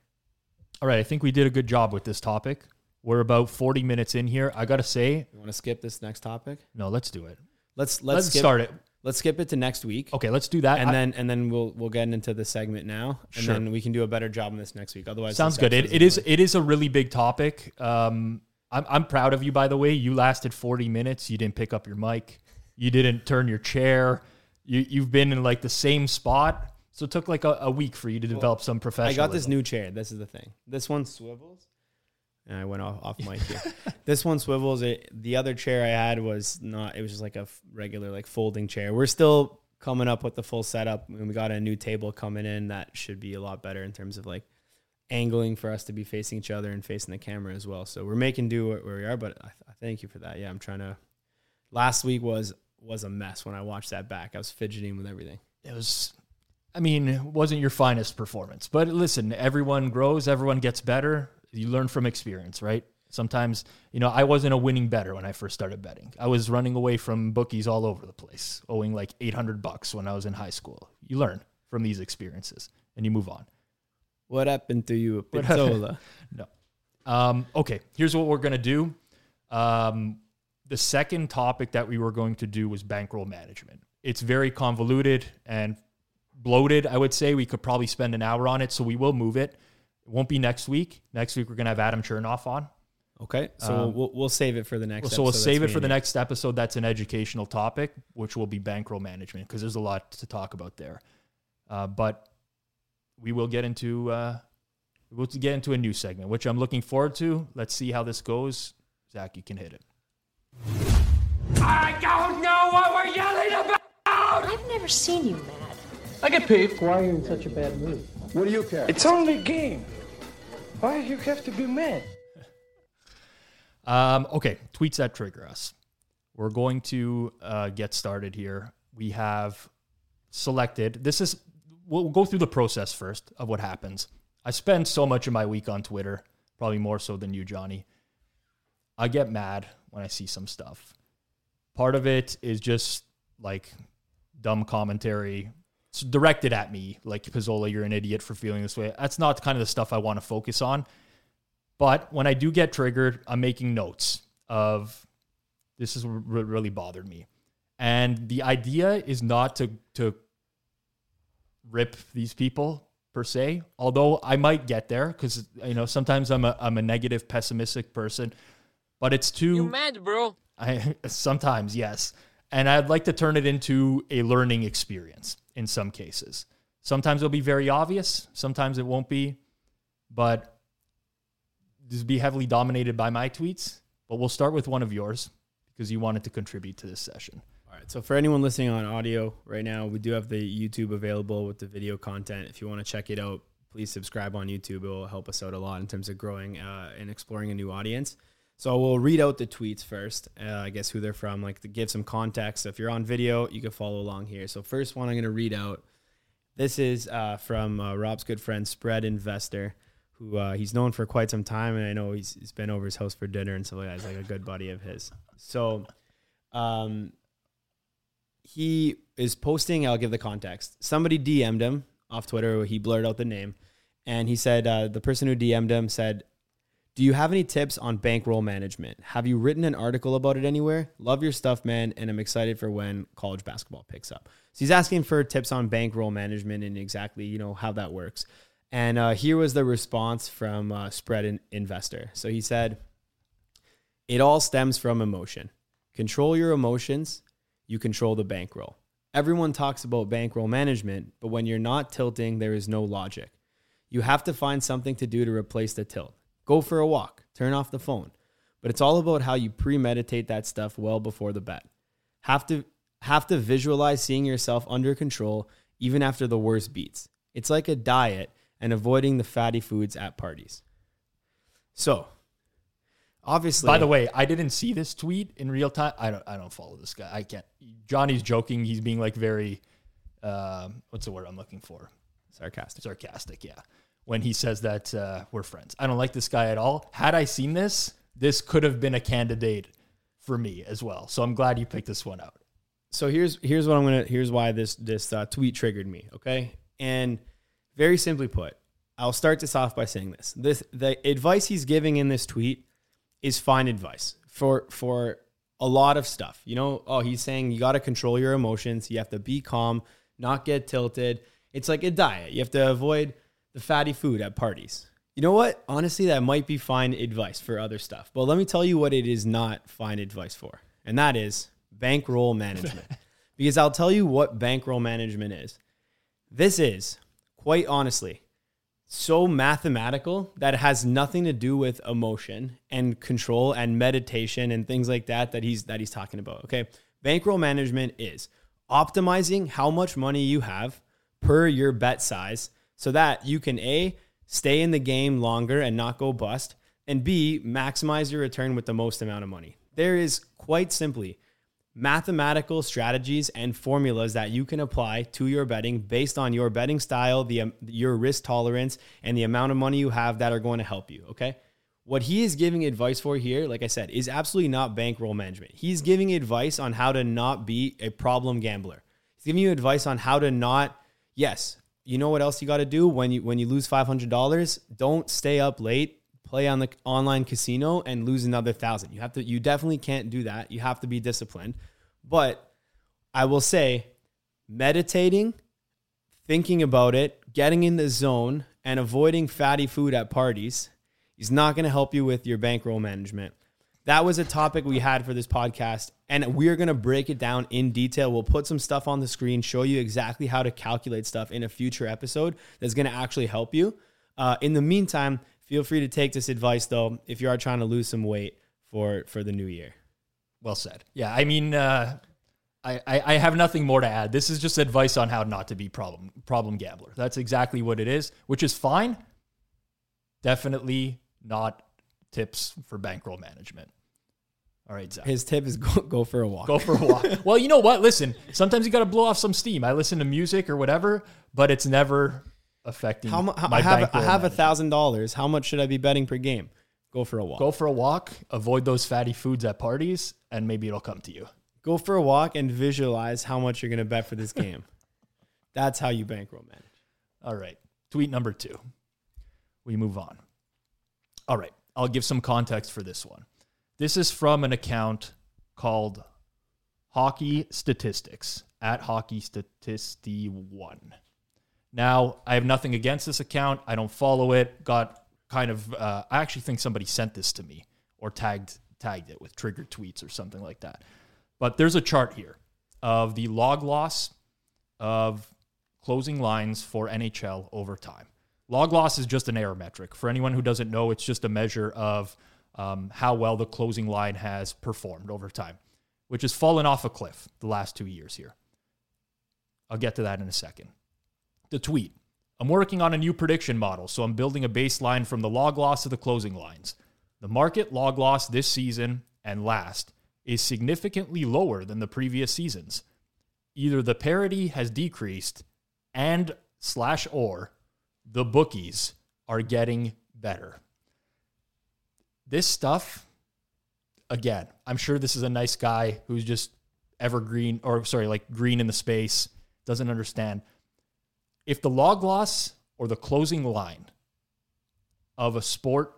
Speaker 1: All right, I think we did a good job with this topic. We're about 40 minutes in here. I got to say,
Speaker 2: you want to skip this next topic?
Speaker 1: No, let's do it.
Speaker 2: Let's let's,
Speaker 1: let's
Speaker 2: skip,
Speaker 1: start it.
Speaker 2: Let's skip it to next week.
Speaker 1: Okay, let's do that.
Speaker 2: And I, then and then we'll we'll get into the segment now, and sure. then we can do a better job on this next week. Otherwise,
Speaker 1: sounds good. It, it is it is a really big topic. Um, I'm I'm proud of you, by the way. You lasted 40 minutes. You didn't pick up your mic. You didn't turn your chair. You you've been in like the same spot. So it took like a, a week for you to develop well, some professionalism.
Speaker 2: I got this new chair. This is the thing. This one swivels. And I went off, off mic here. this one swivels. It, the other chair I had was not, it was just like a regular, like folding chair. We're still coming up with the full setup. And we got a new table coming in that should be a lot better in terms of like angling for us to be facing each other and facing the camera as well. So we're making do where we are, but I, I thank you for that. Yeah, I'm trying to. Last week was was a mess when I watched that back. I was fidgeting with everything.
Speaker 1: It was, I mean, wasn't your finest performance. But listen, everyone grows, everyone gets better. You learn from experience, right? Sometimes, you know, I wasn't a winning bettor when I first started betting. I was running away from bookies all over the place, owing like 800 bucks when I was in high school. You learn from these experiences and you move on.
Speaker 2: What happened to you, Pizzola?
Speaker 1: no. Um, okay, here's what we're going to do. Um, the second topic that we were going to do was bankroll management. It's very convoluted and bloated, I would say. We could probably spend an hour on it, so we will move it. It won't be next week. Next week, we're going to have Adam Chernoff on.
Speaker 2: Okay. So um, we'll, we'll save it for the next episode.
Speaker 1: So we'll save it for the next episode. That's an educational topic, which will be bankroll management, because there's a lot to talk about there. Uh, but we will get into. Uh, we'll get into a new segment, which I'm looking forward to. Let's see how this goes. Zach, you can hit it.
Speaker 3: I don't know what we're yelling about!
Speaker 4: I've never seen you mad.
Speaker 3: I get paid.
Speaker 5: Why are you in such a bad mood?
Speaker 6: What do you care?
Speaker 3: It's only a game. Why do you have to be mad?
Speaker 1: Um, okay, tweets that trigger us. We're going to uh, get started here. We have selected. This is. We'll go through the process first of what happens. I spend so much of my week on Twitter, probably more so than you, Johnny. I get mad when I see some stuff. Part of it is just like dumb commentary. Directed at me, like Pizzola, you're an idiot for feeling this way. That's not kind of the stuff I want to focus on. But when I do get triggered, I'm making notes of this is what really bothered me. And the idea is not to to rip these people per se, although I might get there because you know sometimes I'm a I'm a negative, pessimistic person but it's too.
Speaker 7: You mad, bro?
Speaker 1: I sometimes yes, and I'd like to turn it into a learning experience in some cases. Sometimes it'll be very obvious, sometimes it won't be, but this be heavily dominated by my tweets. But we'll start with one of yours because you wanted to contribute to this session.
Speaker 2: All right. So for anyone listening on audio right now, we do have the YouTube available with the video content. If you want to check it out, please subscribe on YouTube. It will help us out a lot in terms of growing uh, and exploring a new audience. So we'll read out the tweets first. Uh, I guess who they're from, like to give some context. So if you're on video, you can follow along here. So first one I'm going to read out. This is uh, from uh, Rob's good friend Spread Investor, who uh, he's known for quite some time, and I know he's, he's been over his house for dinner and stuff like that. He's like a good buddy of his. So, um, he is posting. I'll give the context. Somebody DM'd him off Twitter. He blurred out the name, and he said uh, the person who DM'd him said, "Do you have any tips on bankroll management? Have you written an article about it anywhere? Love your stuff, man, and I'm excited for when college basketball picks up." So he's asking for tips on bankroll management and exactly you know how that works. And uh, here was the response from uh, Spread Investor. So he said, "It all stems from emotion. Control your emotions." you control the bankroll. Everyone talks about bankroll management, but when you're not tilting, there is no logic. You have to find something to do to replace the tilt. Go for a walk, turn off the phone. But it's all about how you premeditate that stuff well before the bet. Have to have to visualize seeing yourself under control even after the worst beats. It's like a diet and avoiding the fatty foods at parties. So, obviously
Speaker 1: By the way, I didn't see this tweet in real time. I don't. I don't follow this guy. I can't. Johnny's joking. He's being like very. Um, what's the word I'm looking for?
Speaker 2: sarcastic.
Speaker 1: Sarcastic. Yeah. When he says that uh, we're friends, I don't like this guy at all. Had I seen this, this could have been a candidate for me as well. So I'm glad you picked this one out.
Speaker 2: so here's here's what I'm gonna here's why this this uh, tweet triggered me. Okay, and very simply put, I'll start this off by saying this: this the advice he's giving in this tweet is fine advice for for a lot of stuff. You know, oh, he's saying you got to control your emotions. You have to be calm, not get tilted. It's like a diet. You have to avoid the fatty food at parties. You know what? Honestly, that might be fine advice for other stuff. But let me tell you what it is not fine advice for. And that is bankroll management. because I'll tell you what bankroll management is. This is, quite honestly, so mathematical that it has nothing to do with emotion and control and meditation and things like that that he's that he's talking about. Okay. Bankroll management is optimizing how much money you have per your bet size so that you can A stay in the game longer and not go bust and B maximize your return with the most amount of money. There is quite simply mathematical strategies and formulas that you can apply to your betting based on your betting style, the um, your risk tolerance, and the amount of money you have that are going to help you. Okay. What he is giving advice for here, like I said, is absolutely not bankroll management. He's giving advice on how to not be a problem gambler. He's giving you advice on how to not, yes, you know what else you got to do when you when you lose five hundred dollars? Don't stay up late, play on the online casino, and lose another thousand. You have to. You definitely can't do that. You have to be disciplined. But I will say, meditating, thinking about it, getting in the zone, and avoiding fatty food at parties is not going to help you with your bankroll management. That was a topic we had for this podcast, and we're going to break it down in detail. We'll put some stuff on the screen, show you exactly how to calculate stuff in a future episode that's going to actually help you. Uh, in the meantime, feel free to take this advice though if you are trying to lose some weight for for the new year.
Speaker 1: Well said. Yeah, I mean, uh, I, I I have nothing more to add. This is just advice on how not to be problem problem gambler. That's exactly what it is, which is fine. Definitely not tips for bankroll management. All right, Zach.
Speaker 2: His tip is go, go for a walk.
Speaker 1: Go for a walk. well, you know what? Listen, sometimes you got to blow off some steam. I listen to music or whatever, but it's never affecting
Speaker 2: How, mu- how
Speaker 1: my
Speaker 2: I have I have a thousand dollars. How much should I be betting per game? Go for a walk.
Speaker 1: Go for a walk. Avoid those fatty foods at parties, and maybe it'll come to you.
Speaker 2: Go for a walk and visualize how much you're going to bet for this game. That's how you bankroll manage.
Speaker 1: All right. Tweet number two. We move on. All right. I'll give some context for this one. This is from an account called Hockey Statistics at Hockey Statisty One. Now, I have nothing against this account. I don't follow it. Got kind of. Uh, I actually think somebody sent this to me or tagged tagged it with triggered tweets or something like that. But there's a chart here of the log loss of closing lines for NHL over time. Log loss is just an error metric. For anyone who doesn't know, it's just a measure of um, how well the closing line has performed over time, which has fallen off a cliff the last two years here. I'll get to that in a second. The tweet I'm working on a new prediction model, so I'm building a baseline from the log loss to the closing lines. The market log loss this season and last is significantly lower than the previous seasons. Either the parity has decreased and slash or the bookies are getting better. This stuff, again, I'm sure this is a nice guy who's just evergreen or sorry, like green in the space, doesn't understand. If the log loss or the closing line of a sport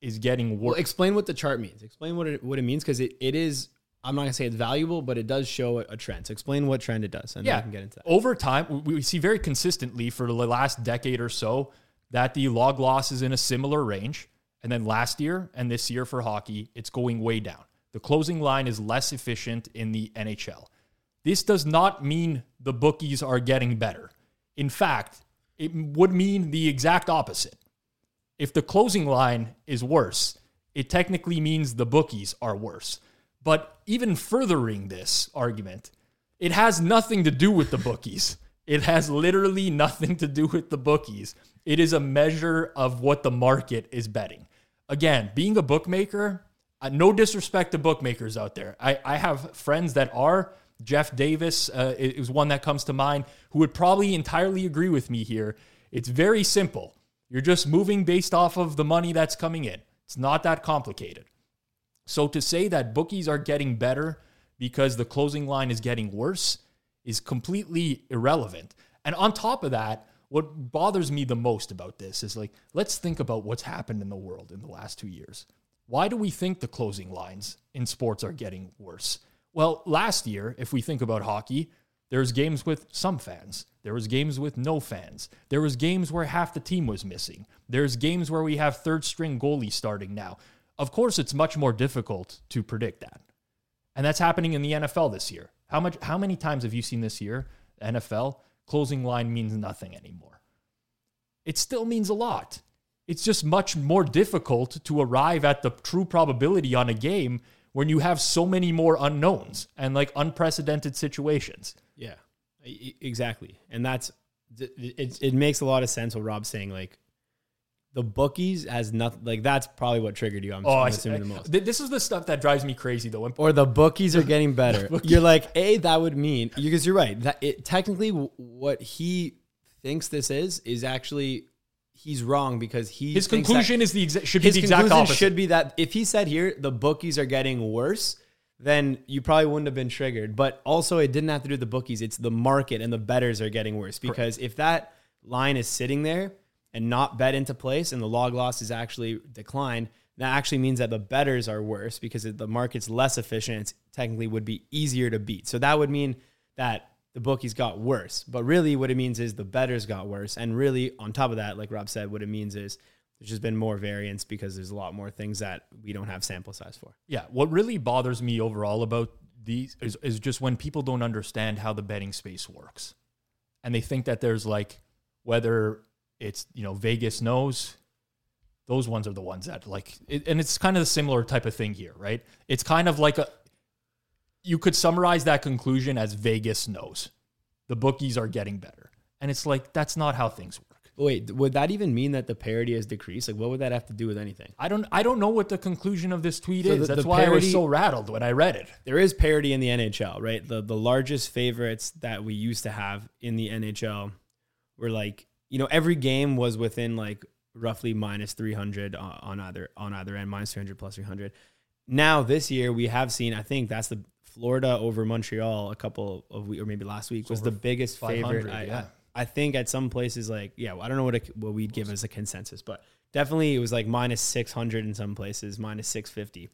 Speaker 1: is getting worse.
Speaker 2: Well, explain what the chart means. Explain what it what it means because it, it is. I'm not gonna say it's valuable, but it does show a, trend. So explain what trend it does, and then
Speaker 1: yeah,
Speaker 2: we can get into that.
Speaker 1: over time, we see very consistently for the last decade or so that the log loss is in a similar range. And then last year and this year for hockey, it's going way down. The closing line is less efficient in the NHL. This does not mean the bookies are getting better. In fact, it would mean the exact opposite. If the closing line is worse, it technically means the bookies are worse. But even furthering this argument, it has nothing to do with the bookies. It has literally nothing to do with the bookies. It is a measure of what the market is betting. Again, being a bookmaker, uh, no disrespect to bookmakers out there. I, I have friends that are. Jeff Davis uh, is one that comes to mind who would probably entirely agree with me here. It's very simple. You're just moving based off of the money that's coming in. It's not that complicated. So to say that bookies are getting better because the closing line is getting worse is completely irrelevant. And on top of that, what bothers me the most about this is like, let's think about what's happened in the world in the last two years. Why do we think the closing lines in sports are getting worse? Well, last year, if we think about hockey, there's games with some fans. There was games with no fans. There was games where half the team was missing. There's games where we have third string goalies starting now. Of course, it's much more difficult to predict that. And that's happening in the NFL this year. How much how many times have you seen this year, NFL, closing line means nothing anymore? It still means a lot. It's just much more difficult to arrive at the true probability on a game when you have so many more unknowns and like unprecedented situations.
Speaker 2: Yeah, exactly. And that's it. It makes a lot of sense what Rob's saying. Like the bookies has nothing. Like that's probably what triggered you. I'm,
Speaker 1: Oh,
Speaker 2: I'm
Speaker 1: I,
Speaker 2: assuming the most.
Speaker 1: th- this is the stuff that drives me crazy though. When-
Speaker 2: Or the bookies are getting better. You're like, a that would mean because you're right. That it technically what he thinks this is is actually he's wrong because he
Speaker 1: His conclusion is the exa- should be
Speaker 2: his
Speaker 1: the exact
Speaker 2: conclusion
Speaker 1: opposite.
Speaker 2: should be that if he said here the bookies are getting worse, then you probably wouldn't have been triggered. But also, it didn't have to do with the bookies; it's the market and the bettors are getting worse because if that line is sitting there and not bet into place, and the log loss is actually declined, that actually means that the bettors are worse because it- the market's less efficient. It's technically would be easier to beat. So that would mean that the bookies got worse. But really, what it means is the bettors got worse. And really, on top of that, like Rob said, what it means is there's just been more variance because there's a lot more things that we don't have sample size for.
Speaker 1: Yeah, what really bothers me overall about these is, is just when people don't understand how the betting space works. And they think that there's like whether it's, you know, Vegas knows, those ones are the ones that like it, and it's kind of the similar type of thing here, right? It's kind of like a you could summarize that conclusion as Vegas knows. The bookies are getting better. And it's like that's not how things work.
Speaker 2: Wait, would that even mean that the parity has decreased? Like, what would that have to do with anything?
Speaker 1: I don't I don't know what the conclusion of this tweet
Speaker 2: So
Speaker 1: is.
Speaker 2: the-
Speaker 1: That's
Speaker 2: the
Speaker 1: why I was so rattled when I read it.
Speaker 2: There is parity in the NHL, right? The the largest favorites that we used to have in the NHL were like, you know, every game was within like roughly minus 300 on on either on either end, minus 300 plus 300. Now this year we have seen, I think that's the Florida over Montreal a couple of weeks or maybe last week was
Speaker 1: over
Speaker 2: the biggest favorite. I,
Speaker 1: yeah.
Speaker 2: I think at some places like yeah, I don't know what it, what we'd give as a consensus, but definitely it was like minus 600 in some places, minus 650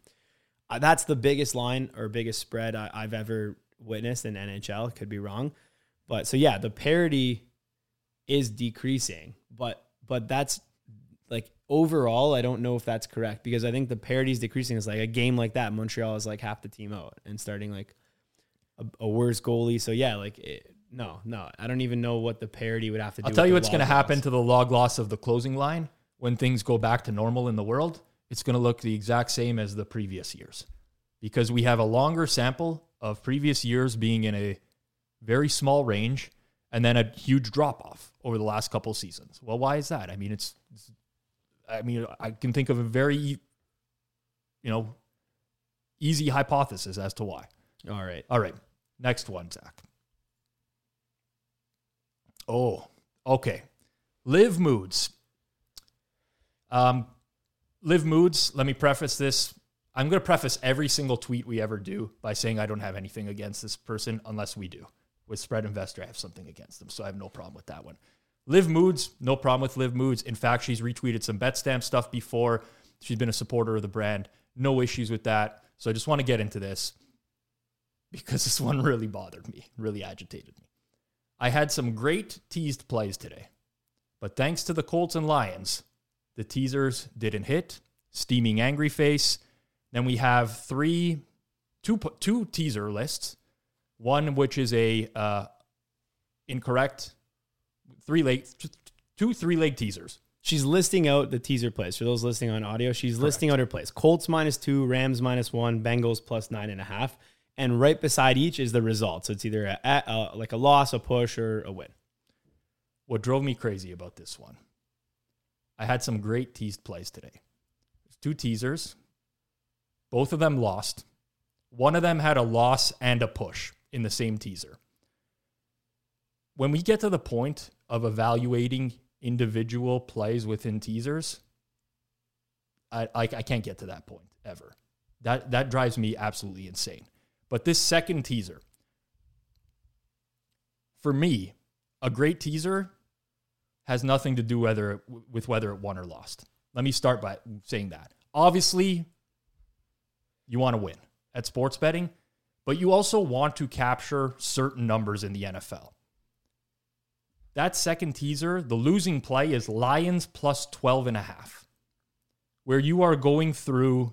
Speaker 2: uh, that's the biggest line or biggest spread I, I've ever witnessed in NHL. Could be wrong, but so yeah, the parity is decreasing, but but that's like overall, I don't know if that's correct because I think the parity is decreasing. Is like a game like that, Montreal is like half the team out and starting like a, a worse goalie. So yeah, like it, No, no. I don't even know what the parity would have to do.
Speaker 1: I'll tell you what's going to happen to the log loss of the closing line when things go back to normal in the world. It's going to look the exact same as the previous years because we have a longer sample of previous years being in a very small range and then a huge drop off over the last couple seasons. Well, why is that? I mean, it's, it's I mean, I can think of a very, you know, easy hypothesis as to why.
Speaker 2: All right.
Speaker 1: All right. Next one, Zach. Oh, okay. Live moods. Um, live moods. Let me preface this. I'm going to preface every single tweet we ever do by saying I don't have anything against this person unless we do. With Spread Investor, I have something against them, so I have no problem with that one. Live moods, no problem with live moods. In fact, she's retweeted some Betstamp stuff before. She's been a supporter of the brand. No issues with that. So I just want to get into this because this one really bothered me, really agitated me. I had some great teased plays today, but thanks to the Colts and Lions, the teasers didn't hit. Steaming angry face. Then we have three, two, two teaser lists. One which is a uh, incorrect three leg, two three leg teasers.
Speaker 2: She's listing out the teaser plays. For those listening on audio, she's listing out her plays. Colts minus two, Rams minus one, Bengals plus nine and a half. And right beside each is the result. So it's either a, a, like a loss, a push, or a win.
Speaker 1: What drove me crazy about this one, I had some great teased plays today. Two teasers, both of them lost. One of them had a loss and a push in the same teaser. When we get to the point of evaluating individual plays within teasers, I, I, I can't get to that point ever. That that drives me absolutely insane. But this second teaser, for me, a great teaser has nothing to do whether with whether it won or lost. Let me start by saying that. Obviously, you want to win at sports betting, but you also want to capture certain numbers in the NFL. That second teaser, the losing play is Lions plus 12 and a half, where you are going through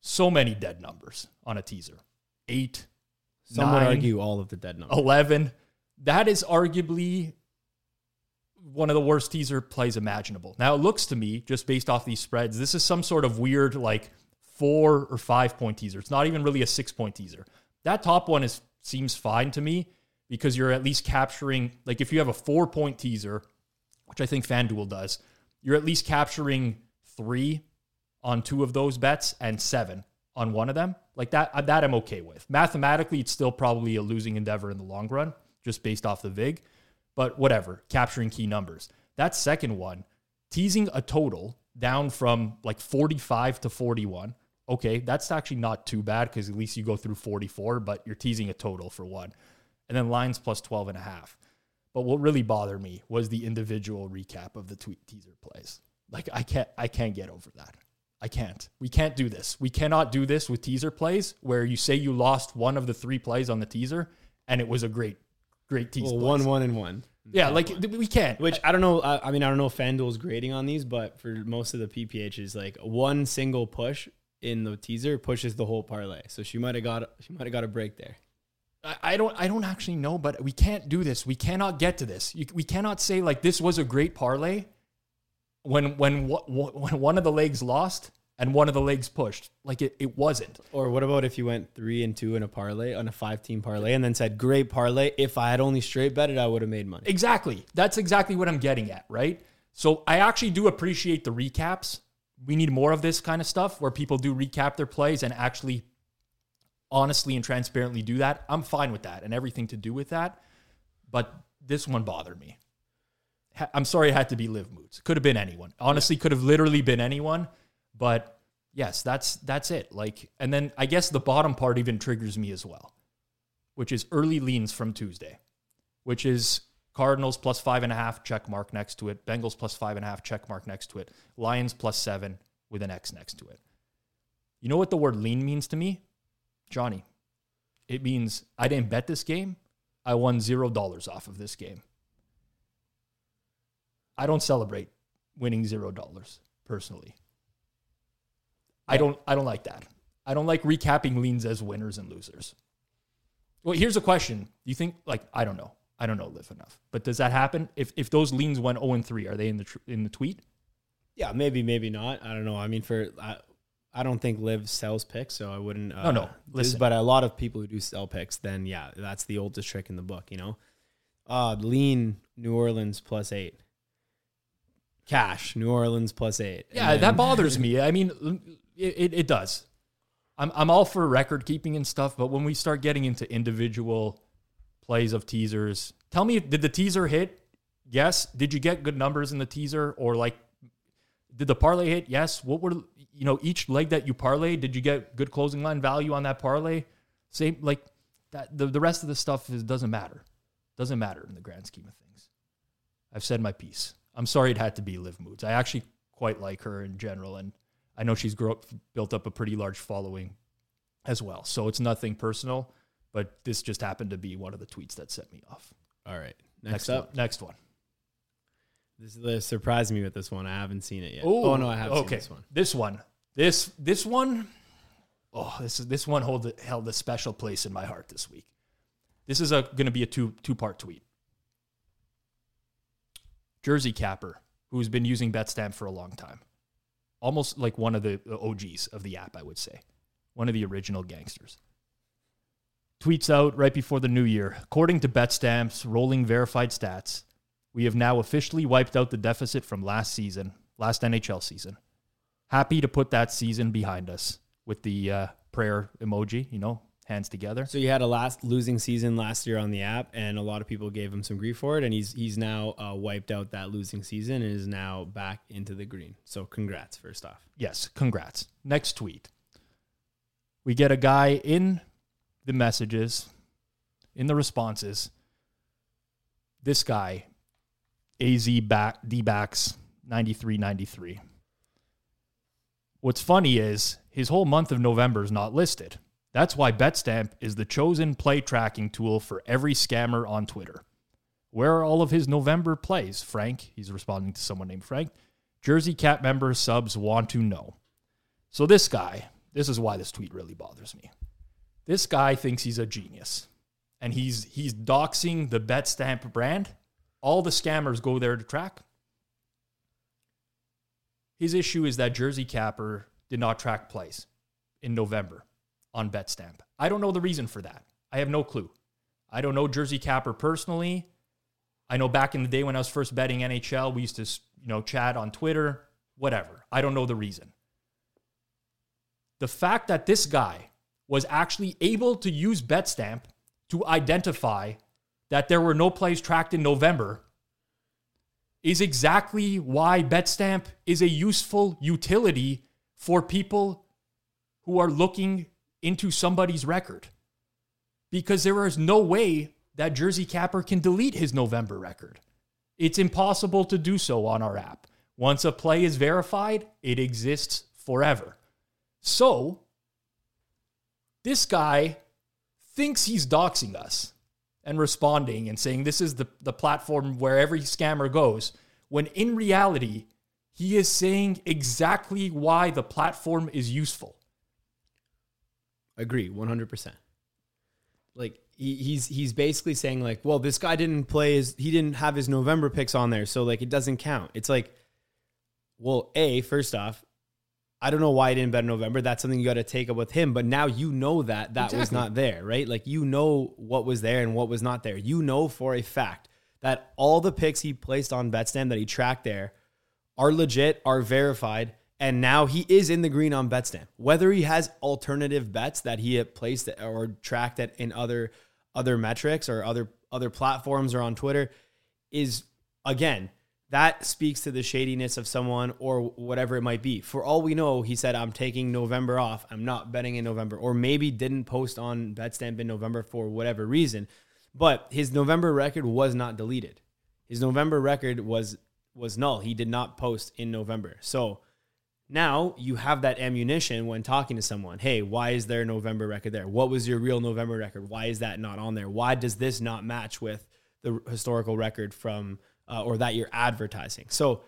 Speaker 1: so many dead numbers on a teaser. Eight,
Speaker 2: Some would
Speaker 1: nine,
Speaker 2: argue all of the dead numbers.
Speaker 1: 11. That is arguably one of the worst teaser plays imaginable. Now, it looks to me, just based off these spreads, this is some sort of weird, like four or five point teaser. It's not even really a six point teaser. That top one is seems fine to me because you're at least capturing, like, if you have a four point teaser, which I think FanDuel does, you're at least capturing three on two of those bets and seven on one of them. Like that, uh, that I'm okay with. Mathematically, it's still probably a losing endeavor in the long run, just based off the VIG. But whatever, capturing key numbers. That second one, teasing a total down from like 45 to 41. Okay, that's actually not too bad because at least you go through 44, but you're teasing a total for one. And then Lions plus 12 and a half. But what really bothered me was the individual recap of the tweet teaser plays. Like I can't I can't get over that. I can't. We can't do this. We cannot do this with teaser plays where you say you lost one of the three plays on the teaser and it was a great, great teaser.
Speaker 2: Well,
Speaker 1: plays.
Speaker 2: one, one, and one.
Speaker 1: Yeah, like we can't.
Speaker 2: Which I don't know. I, I mean, I don't know if FanDuel's grading on these, but for most of the PPHs, like one single push in the teaser pushes the whole parlay. So she might have got she might have got a break there.
Speaker 1: I- don't. I don't actually know, but we can't do this. We cannot get to this. You, we cannot say like this was a great parlay when when wh- wh- when one of the legs lost and one of the legs pushed. Like it, it wasn't.
Speaker 2: Or what about if you went three and two in a parlay on a five team parlay and then said, "Great parlay. If I had only straight betted, I would have made money."
Speaker 1: Exactly. That's exactly what I'm getting at, right? So I actually do appreciate the recaps. We need more of this kind of stuff where people do recap their plays and actually honestly and transparently do that. I'm fine with that and everything to do with that. But this one bothered me. I'm sorry it had to be Live Moods. Could have been anyone. Honestly, could have literally been anyone. But yes, that's that's it. Like, and then I guess the bottom part even triggers me as well, which is early leans from Tuesday, which is Cardinals plus five and a half check mark next to it. Bengals plus five and a half check mark next to it. Lions plus seven with an X next to it. You know what the word lean means to me? Johnny. It means I didn't bet this game. I won zero dollars off of this game. I don't celebrate winning zero dollars personally. I don't I don't like that. I don't like recapping leans as winners and losers. Well, here's a question. Do you think like I don't know. I don't know live enough. But does that happen if if those leans went 0 and 3, are they in the tr- in the tweet?
Speaker 2: Yeah, maybe, maybe not. I don't know. I mean, for I, I don't think Live sells picks, so I wouldn't. Uh,
Speaker 1: No, no.
Speaker 2: do-
Speaker 1: Listen.
Speaker 2: but a lot of people who do sell picks, then yeah, that's the oldest trick in the book. You know, uh, lean New Orleans plus eight, cash New Orleans plus eight.
Speaker 1: Yeah,
Speaker 2: then-
Speaker 1: that bothers me. I mean, it, it, it does. I'm, I'm all for record keeping and stuff, but when we start getting into individual plays of teasers, tell me, did the teaser hit? Yes. Did you get good numbers in the teaser? Or like, did the parlay hit? Yes. What were, you know, each leg that you parlay, did you get good closing line value on that parlay? Same, like, that, the, the rest of the stuff is, doesn't matter. Doesn't matter in the grand scheme of things. I've said my piece. I'm sorry it had to be Liv Moods. I actually quite like her in general, and I know she's up, built up a pretty large following as well. So it's nothing personal, but this just happened to be one of the tweets that set me off.
Speaker 2: All right, next, up,
Speaker 1: one, next one.
Speaker 2: this is the surprise me with this one. I haven't seen it yet. oh no, I have seen
Speaker 1: okay.
Speaker 2: this one.
Speaker 1: This one, this this one, oh, this is this one hold, held a special place in my heart this week. This is a going to be a two two part tweet. Jersey Capper, who's been using BetStamp for a long time, almost like one of the OGs of the app, I would say, one of the original gangsters. Tweets out right before the new year. According to BetStamp's rolling verified stats, we have now officially wiped out the deficit from last season, last NHL season. Happy to put that season behind us with the uh, prayer emoji, you know, hands together.
Speaker 2: So you had a last losing season last year on the app, and a lot of people gave him some grief for it. And he's he's now uh, wiped out that losing season and is now back into the green. So congrats, first off.
Speaker 1: Yes, congrats. Next tweet. We get a guy in the messages, in the responses. This guy, AZ back D backs 9393. What's funny is his whole month of November is not listed. That's why BetStamp is the chosen play tracking tool for every scammer on Twitter. Where are all of his November plays, Frank? He's responding to someone named Frank. Jersey Cat member subs want to know. So this guy, this is why this tweet really bothers me. This guy thinks he's a genius. And he's he's doxing the BetStamp brand. All the scammers go there to track. His issue is that Jersey Capper did not track plays in November on BetStamp. I don't know the reason for that. I have no clue. I don't know Jersey Capper personally. I know back in the day when I was first betting NHL, we used to, you know, chat on Twitter, whatever. I don't know the reason. The fact that this guy was actually able to use BetStamp to identify that there were no plays tracked in November is exactly why BetStamp is a useful utility for people who are looking into somebody's record. Because there is no way that Jersey Capper can delete his November record. It's impossible to do so on our app. Once a play is verified, it exists forever. So, this guy thinks he's doxing us and responding and saying this is the, the platform where every scammer goes, when in reality, he is saying exactly why the platform is useful.
Speaker 2: Agree, one hundred percent. Like he, he's he's basically saying like, well, this guy didn't play his he didn't have his November picks on there, so like it doesn't count. It's like, well, a first off, I don't know why he didn't bet in November. That's something you got to take up with him. But now you know that that was not there, right? Like you know what was there and what was not there. You know for a fact that all the picks he placed on BetStamp that he tracked there are legit, are verified, and now he is in the green on BetStamp. Whether he has alternative bets that he had placed or tracked it in other other metrics or other other platforms or on Twitter is again that speaks to the shadiness of someone or whatever it might be. For all we know, he said, I'm taking November off. I'm not betting in November, or maybe didn't post on BetStamp in November for whatever reason. But his November record was not deleted. His November record was was null. He did not post in November. So now you have that ammunition when talking to someone. Hey, why is there a November record there? What was your real November record? Why is that not on there? Why does this not match with the historical record from uh, or that you're advertising? So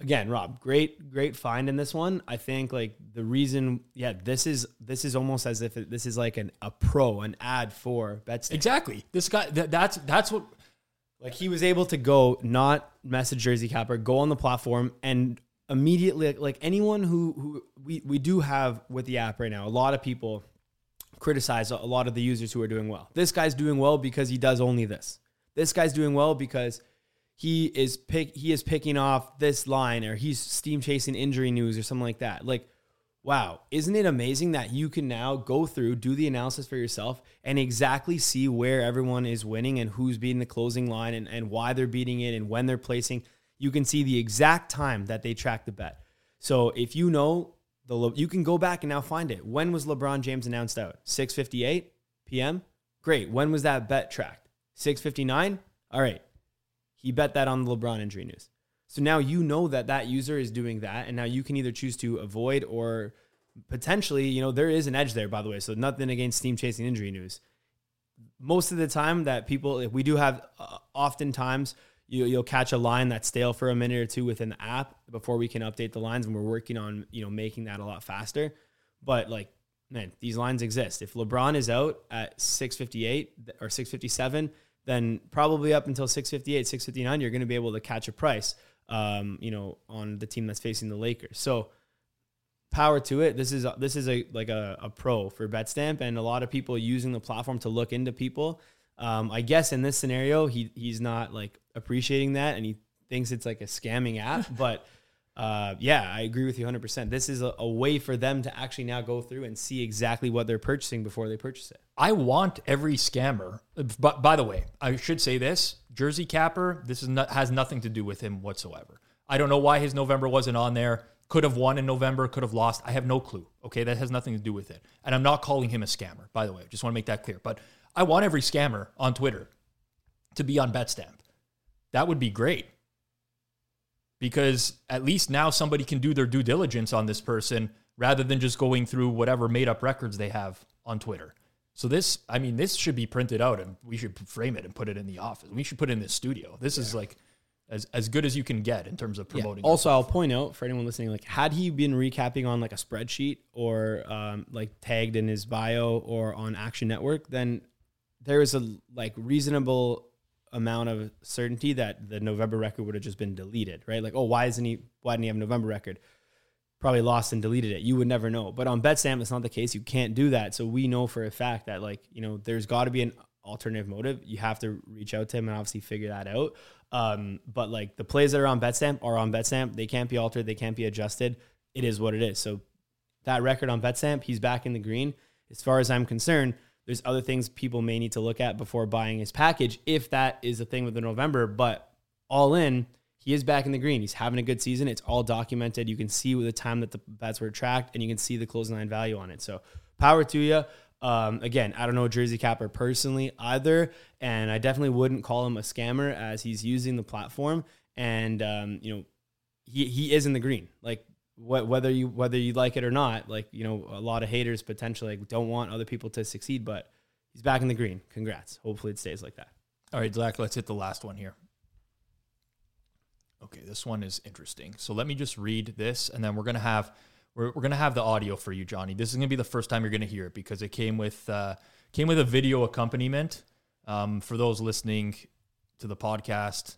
Speaker 2: again, Rob, great, great find in this one. I think like the reason, yeah, this is this is almost as if it, this is like an a pro, an ad for Betstamp.
Speaker 1: Exactly. This guy. That, that's that's what.
Speaker 2: Like he was able to go, not message Jersey Capper, go on the platform and immediately like, like anyone who who we we do have with the app right now. A lot of people criticize a lot of the users who are doing well. This guy's doing well because he does only this. This guy's doing well because he is pick he is picking off this line or he's steam chasing injury news or something like that. Like, wow, isn't it amazing that you can now go through, do the analysis for yourself, and exactly see where everyone is winning and who's beating the closing line and, and why they're beating it and when they're placing. You can see the exact time that they track the bet. So if you know the you can go back and now find it. When was LeBron James announced out? 6:58 p.m. Great. When was that bet tracked? 6:59. All right. He bet that on the LeBron injury news. So now you know that that user is doing that, and now you can either choose to avoid or potentially, you know, there is an edge there, by the way. So nothing against steam chasing injury news. Most of the time that people, if we do have, uh, oftentimes you, you'll catch a line that's stale for a minute or two within the app before we can update the lines, and we're working on, you know, making that a lot faster. But like, man, these lines exist. If LeBron is out at 658 or 657 then probably up until 658, 659, you're going to be able to catch a price, um, you know, on the team that's facing the Lakers. So power to it. This is this is a like a, a pro for BetStamp, and a lot of people using the platform to look into people. Um, I guess in this scenario, he he's not like appreciating that, and he thinks it's like a scamming app, but uh, yeah, I agree with you 100%. This is a, a, way for them to actually now go through and see exactly what they're purchasing before they purchase it.
Speaker 1: I want every scammer. But by the way, I should say this Jersey Capper, this is not, has nothing to do with him whatsoever. I don't know why his November wasn't on there. Could have won in November, could have lost. I have no clue. Okay, that has nothing to do with it. And I'm not calling him a scammer, by the way. I Just want to make that clear. But I want every scammer on Twitter to be on BetStamp. That would be great because at least now somebody can do their due diligence on this person rather than just going through whatever made up records they have on Twitter. So this, I mean, this should be printed out and we should frame it and put it in the office. We should put it in the studio. This yeah. is like as as good as you can get in terms of promoting.
Speaker 2: Yeah. Also, I'll point out for anyone listening, like had he been recapping on like a spreadsheet or um, like tagged in his bio or on Action Network, then there is a like reasonable amount of certainty that the November record would have just been deleted, right? Like, oh, why isn't he? Why didn't he have a November record? Probably lost and deleted it. You would never know. But on BetStamp, it's not the case. You can't do that. So we know for a fact that, like, you know, there's got to be an alternative motive. You have to reach out to him and obviously figure that out. Um, but like the plays that are on BetStamp are on BetStamp. They can't be altered. They can't be adjusted. It is what it is. So that record on BetStamp, he's back in the green. As far as I'm concerned, there's other things people may need to look at before buying his package if that is a thing with the November. But all in, he is back in the green. He's having a good season. It's all documented. You can see with the time that the bets were tracked, and you can see the closing line value on it. So power to you. Um, again, I don't know Jersey Capper personally either, and I definitely wouldn't call him a scammer as he's using the platform. And um, you know, he he is in the green. Like whether you whether you like it or not, like you know, a lot of haters potentially like, don't want other people to succeed, but he's back in the green. Congrats. Hopefully, it stays like that.
Speaker 1: All right, Zach, let's hit the last one here. Okay, this one is interesting. So let me just read this, and then we're gonna have we're, we're gonna have the audio for you, Johnny. This is gonna be the first time you're gonna hear it because it came with uh, came with a video accompaniment. Um, for those listening to the podcast,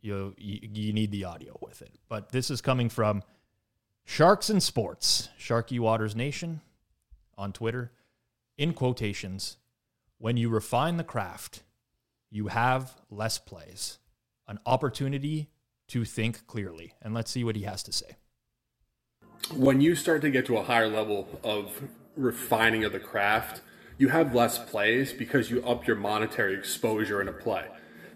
Speaker 1: you, you you need the audio with it. But this is coming from Sharks and Sports, Sharky Waters Nation on Twitter. In quotations, when you refine the craft, you have less plays, an opportunity to think clearly. And let's see what he has to say.
Speaker 5: When you start to get to a higher level of refining of the craft, you have less plays because you up your monetary exposure in a play.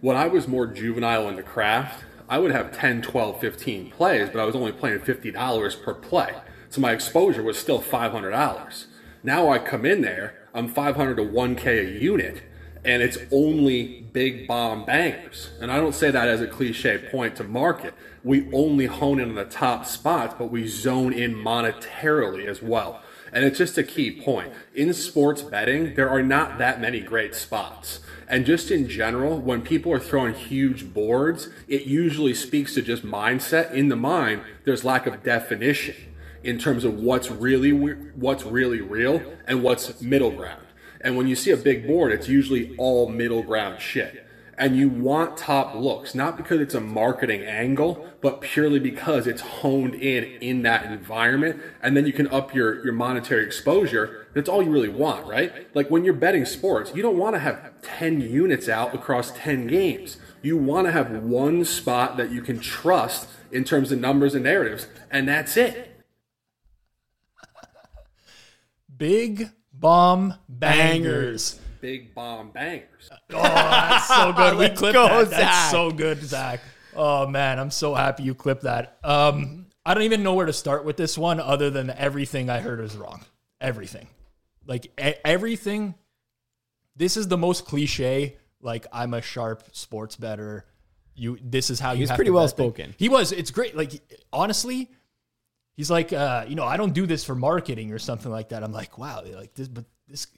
Speaker 5: When I was more juvenile in the craft, I would have 10, 12, 15 plays, but I was only playing $50 per play. So my exposure was still $500. Now I come in there, I'm 500 to 1K a unit, and it's only big bomb bangers. And I don't say that as a cliche point to market. We only hone in on the top spots, but we zone in monetarily as well. And it's just a key point. In sports betting, there are not that many great spots. And just in general, when people are throwing huge boards, it usually speaks to just mindset. In the mind, there's lack of definition in terms of what's really what's really real and what's middle ground. And when you see a big board, it's usually all middle ground shit and you want top looks, not because it's a marketing angle, but purely because it's honed in in that environment. And then you can up your, your monetary exposure. That's all you really want, right? Like when you're betting sports, you don't want to have 10 units out across 10 games. You want to have one spot that you can trust in terms of numbers and narratives, and that's it.
Speaker 1: Big bomb bangers
Speaker 5: big bomb bangers.
Speaker 1: Oh, that's so good. we clipped go, that. Zach. That's so good, Zach. Oh man, I'm so happy you clipped that. Um, I don't even know where to start with this one, other than everything I heard is wrong. Everything, like everything. This is the most cliche. Like I'm a sharp sports bettor. You. This is how you.
Speaker 2: He's pretty well spoken.
Speaker 1: He was. It's great. Like honestly, he's like, uh, you know, I don't do this for marketing or something like that. I'm like, wow, like this, but this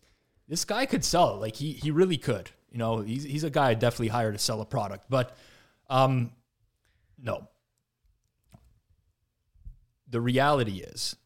Speaker 1: this guy could sell. Like he he really could. You know, he's he's a guy I definitely hire to sell a product. But um, no. The reality is,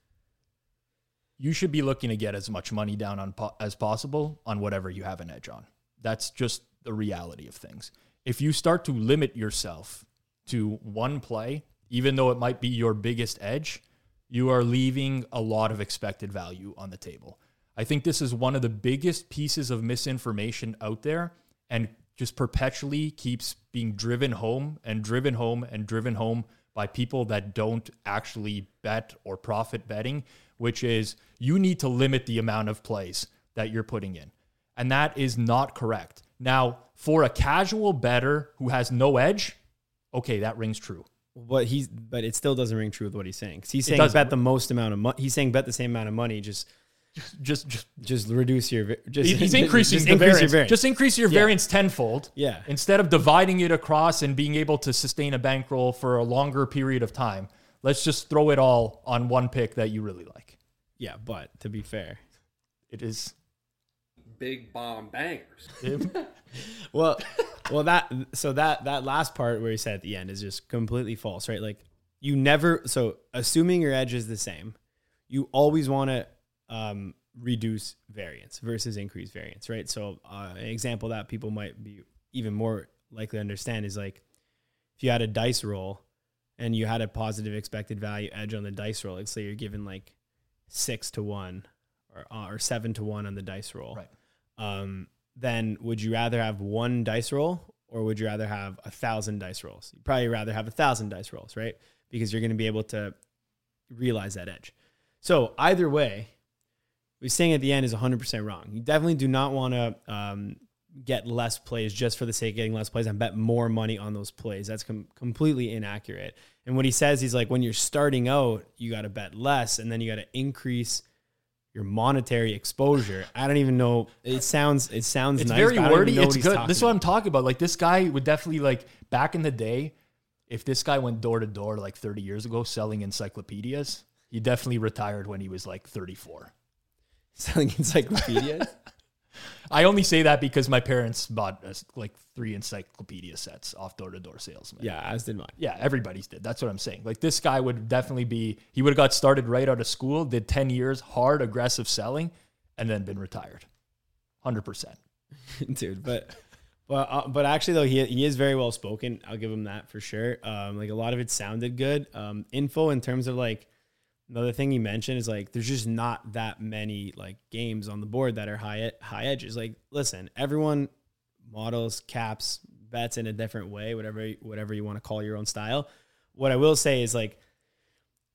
Speaker 1: you should be looking to get as much money down on po- as possible on whatever you have an edge on. That's just the reality of things. If you start to limit yourself to one play, even though it might be your biggest edge, you are leaving a lot of expected value on the table. I think this is one of the biggest pieces of misinformation out there and just perpetually keeps being driven home and driven home and driven home by people that don't actually bet or profit betting, which is you need to limit the amount of plays that you're putting in. And that is not correct. Now, for a casual bettor who has no edge, okay, that rings true.
Speaker 2: But he's but it still doesn't ring true with what he's saying. He's saying bet the most amount of money. He's saying bet the same amount of money, just
Speaker 1: just just
Speaker 2: just reduce your just
Speaker 1: he's increasing just the increase variance. variance. Just increase your yeah. variance tenfold.
Speaker 2: Yeah.
Speaker 1: Instead of dividing it across and being able to sustain a bankroll for a longer period of time, let's just throw it all on one pick that you really like.
Speaker 2: Yeah, but to be fair,
Speaker 1: it is
Speaker 5: big bomb bangers.
Speaker 2: well, well that so that that last part where he said at the end is just completely false, right? Like you never so assuming your edge is the same, you always want to um, reduce variance versus increase variance, right? So, uh, an example that people might be even more likely to understand is like if you had a dice roll and you had a positive expected value edge on the dice roll, let's say you're given like six to one or, uh, or seven to one on the dice roll,
Speaker 1: right?
Speaker 2: Um, then would you rather have one dice roll or would you rather have a thousand dice rolls? You'd probably rather have a thousand dice rolls, right? Because you're going to be able to realize that edge. So either way, we're saying at the end is 100% wrong. You definitely do not want to um, get less plays just for the sake of getting less plays and bet more money on those plays. That's com- completely inaccurate. And what he says, he's like, when you're starting out, you got to bet less and then you got to increase your monetary exposure. I don't even know. It sounds it sounds
Speaker 1: it's
Speaker 2: nice,
Speaker 1: very wordy. It's good. This is what I'm talking about. Like this guy would definitely like back in the day, if this guy went door to door like 30 years ago selling encyclopedias, he definitely retired when he was like 34
Speaker 2: selling encyclopedias.
Speaker 1: I only say that because my parents bought like three encyclopedia sets off door to door salesmen.
Speaker 2: Yeah, as did mine.
Speaker 1: Yeah, everybody's did. That's what I'm saying. Like this guy would definitely be. He would have got started right out of school, did ten years hard aggressive selling, and then been retired. Hundred percent,
Speaker 2: dude. But but uh, but actually though he he is very well spoken. I'll give him that for sure. Um, like a lot of it sounded good. Um, info in terms of like Another thing he mentioned is like there's just not that many like games on the board that are high high edges. Like, listen, everyone models, caps, bets in a different way, whatever whatever you want to call your own style. What I will say is like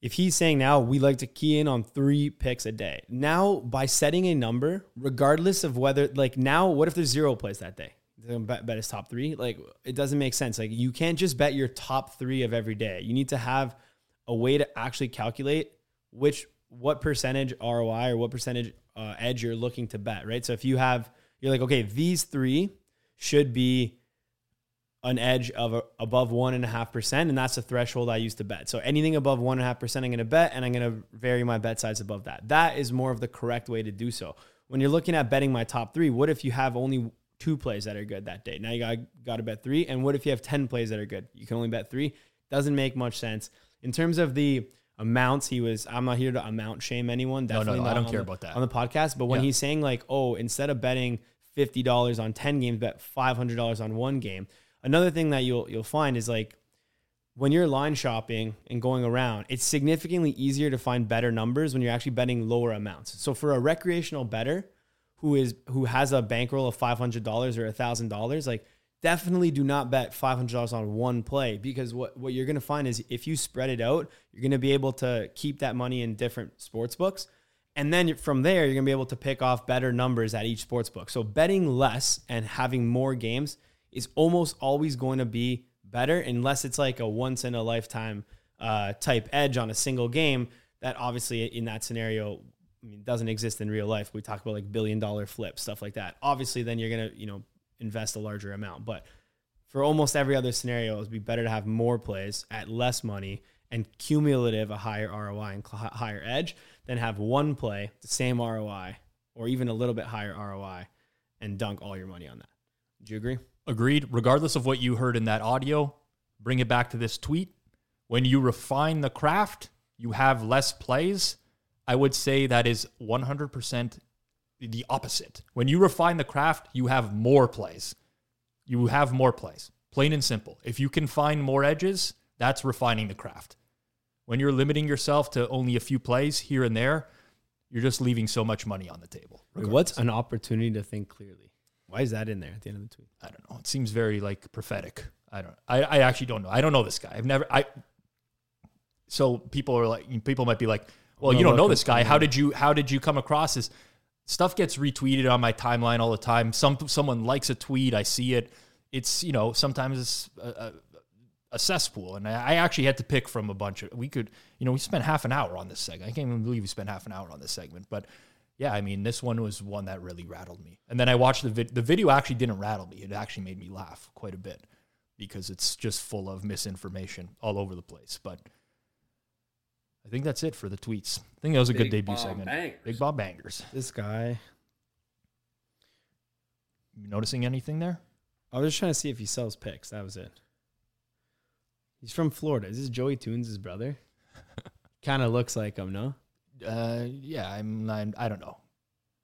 Speaker 2: if he's saying now we like to key in on three picks a day. Now by setting a number, regardless of whether like now, what if there's zero plays that day? Bet, bet his top three. Like it doesn't make sense. Like you can't just bet your top three of every day. You need to have a way to actually calculate which what percentage ROI or what percentage uh, edge you're looking to bet, right? So if you have, you're like, okay, these three should be an edge of a, above one and a half percent, and that's the threshold I use to bet. So anything above one and a half percent, I'm going to bet, and I'm going to vary my bet size above that. That is more of the correct way to do so. When you're looking at betting my top three, what if you have only two plays that are good that day? Now you got got to bet three, and what if you have ten plays that are good? You can only bet three. Doesn't make much sense in terms of the amounts. He was. I'm not here to amount shame anyone.
Speaker 1: no,
Speaker 2: Definitely
Speaker 1: no,
Speaker 2: not
Speaker 1: I don't care
Speaker 2: the-
Speaker 1: about that.
Speaker 2: on the podcast. But when
Speaker 1: Yeah.
Speaker 2: he's saying like, oh, instead of betting fifty dollars on ten games, bet five hundred dollars on one game. Another thing that you'll you'll find is like when you're line shopping and going around, it's significantly easier to find better numbers when you're actually betting lower amounts. So for a recreational bettor who is who has a bankroll of five hundred dollars or thousand dollars, like definitely do not bet five hundred dollars on one play because what what you're gonna find is if you spread it out, you're gonna be able to keep that money in different sports books. And then from there, you're gonna be able to pick off better numbers at each sports book. So betting less and having more games is almost always going to be better, unless it's like a once in a lifetime uh, type edge on a single game. That obviously in that scenario, I mean, doesn't exist in real life. We talk about like billion dollar flips, stuff like that. Obviously, then you're gonna you know invest a larger amount, but for almost every other scenario, it'd be better to have more plays at less money and cumulative a higher ROI and cl- higher edge than have one play, the same ROI, or even a little bit higher ROI and dunk all your money on that. Do you agree?
Speaker 1: Agreed. Regardless of what you heard in that audio, bring it back to this tweet. When you refine the craft, you have less plays. I would say that is 100% the opposite. When you refine the craft, you have more plays. You have more plays. Plain and simple. If you can find more edges, that's refining the craft. When you're limiting yourself to only a few plays here and there, you're just leaving so much money on the table.
Speaker 2: Wait, what's an opportunity to think clearly? Why is that in there at the end of the tweet?
Speaker 1: I don't know. It seems very like prophetic. I don't. I, I actually don't know. I don't know this guy. I've never. I. So people are like, people might be like, well,
Speaker 2: No,
Speaker 1: you don't know this guy. How did you? How did you come across this? Stuff gets retweeted on my timeline all the time. Some someone likes a tweet. I see it. It's you know sometimes it's a, a, a cesspool, and I, I actually had to pick from a bunch of. We could you know we spent half an hour on this segment. I can't even believe we spent half an hour on this segment, but. Yeah, I mean, this one was one that really rattled me. And then I watched the vid- the video. Actually, didn't rattle me. It actually made me laugh quite a bit because it's just full of misinformation all over the place. But I think that's it for the tweets. I think that was a good debut
Speaker 5: Bob
Speaker 1: segment.
Speaker 5: Bangers.
Speaker 1: Big Bob Bangers.
Speaker 2: This guy.
Speaker 1: You noticing anything there?
Speaker 2: I was just trying to see if he sells picks. That was it. He's from Florida. Is this Joey Toons' brother? kind of looks like him, no?
Speaker 1: Uh, yeah, I'm. not I don't know.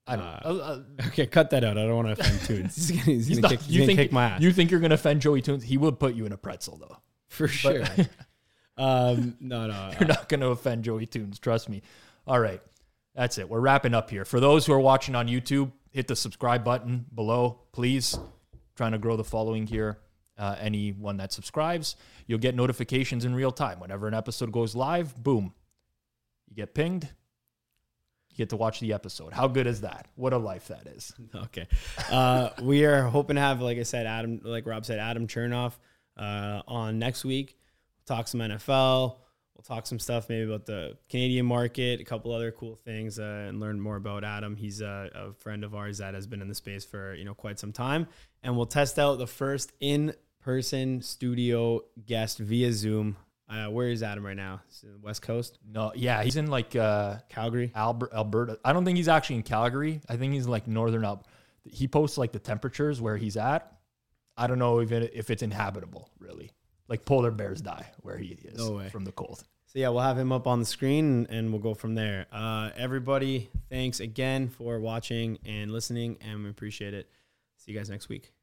Speaker 1: I don't.
Speaker 2: Uh,
Speaker 1: know. Uh, uh,
Speaker 2: Okay, cut that out. I don't want to offend Toons. He's gonna, he's
Speaker 1: he's
Speaker 2: gonna,
Speaker 1: not-
Speaker 2: kick, he's
Speaker 1: you
Speaker 2: gonna
Speaker 1: think
Speaker 2: kick my ass.
Speaker 1: you think you're gonna offend Joey Toons? He will put you in a pretzel though.
Speaker 2: for sure. um, no, no.
Speaker 1: You're not going to offend Joey Toons. Trust me. All right. That's it. We're wrapping up here. For those who are watching on YouTube, hit the subscribe button below, please. Trying to grow the following here. Uh, anyone that subscribes, you'll get notifications in real time. Whenever an episode goes live, boom, you get pinged. You get to watch the episode. How good is that? What a life that is.
Speaker 2: Okay. Uh, we are hoping to have, like I said, Adam, like Rob said, Adam Chernoff uh, on next week. We'll talk some NFL. We'll talk some stuff maybe about the Canadian market, a couple other cool things, uh, and learn more about Adam. He's a, a friend of ours that has been in the space for you know quite some time, and we'll test out the first in-person studio guest via Zoom. Uh, where is Adam right now? West Coast,
Speaker 1: No, yeah, he's in like uh,
Speaker 2: Calgary.
Speaker 1: Albert, Alberta. I don't think he's actually in Calgary. I think he's like northern Alberta. He posts like the temperatures where he's at. I don't know if it, if it's inhabitable really. Like polar bears die where he is
Speaker 2: No way.
Speaker 1: from the cold.
Speaker 2: So yeah, we'll have him up on the screen and we'll go from there. Uh, everybody, thanks again for watching and listening, and we appreciate it. See you guys next week.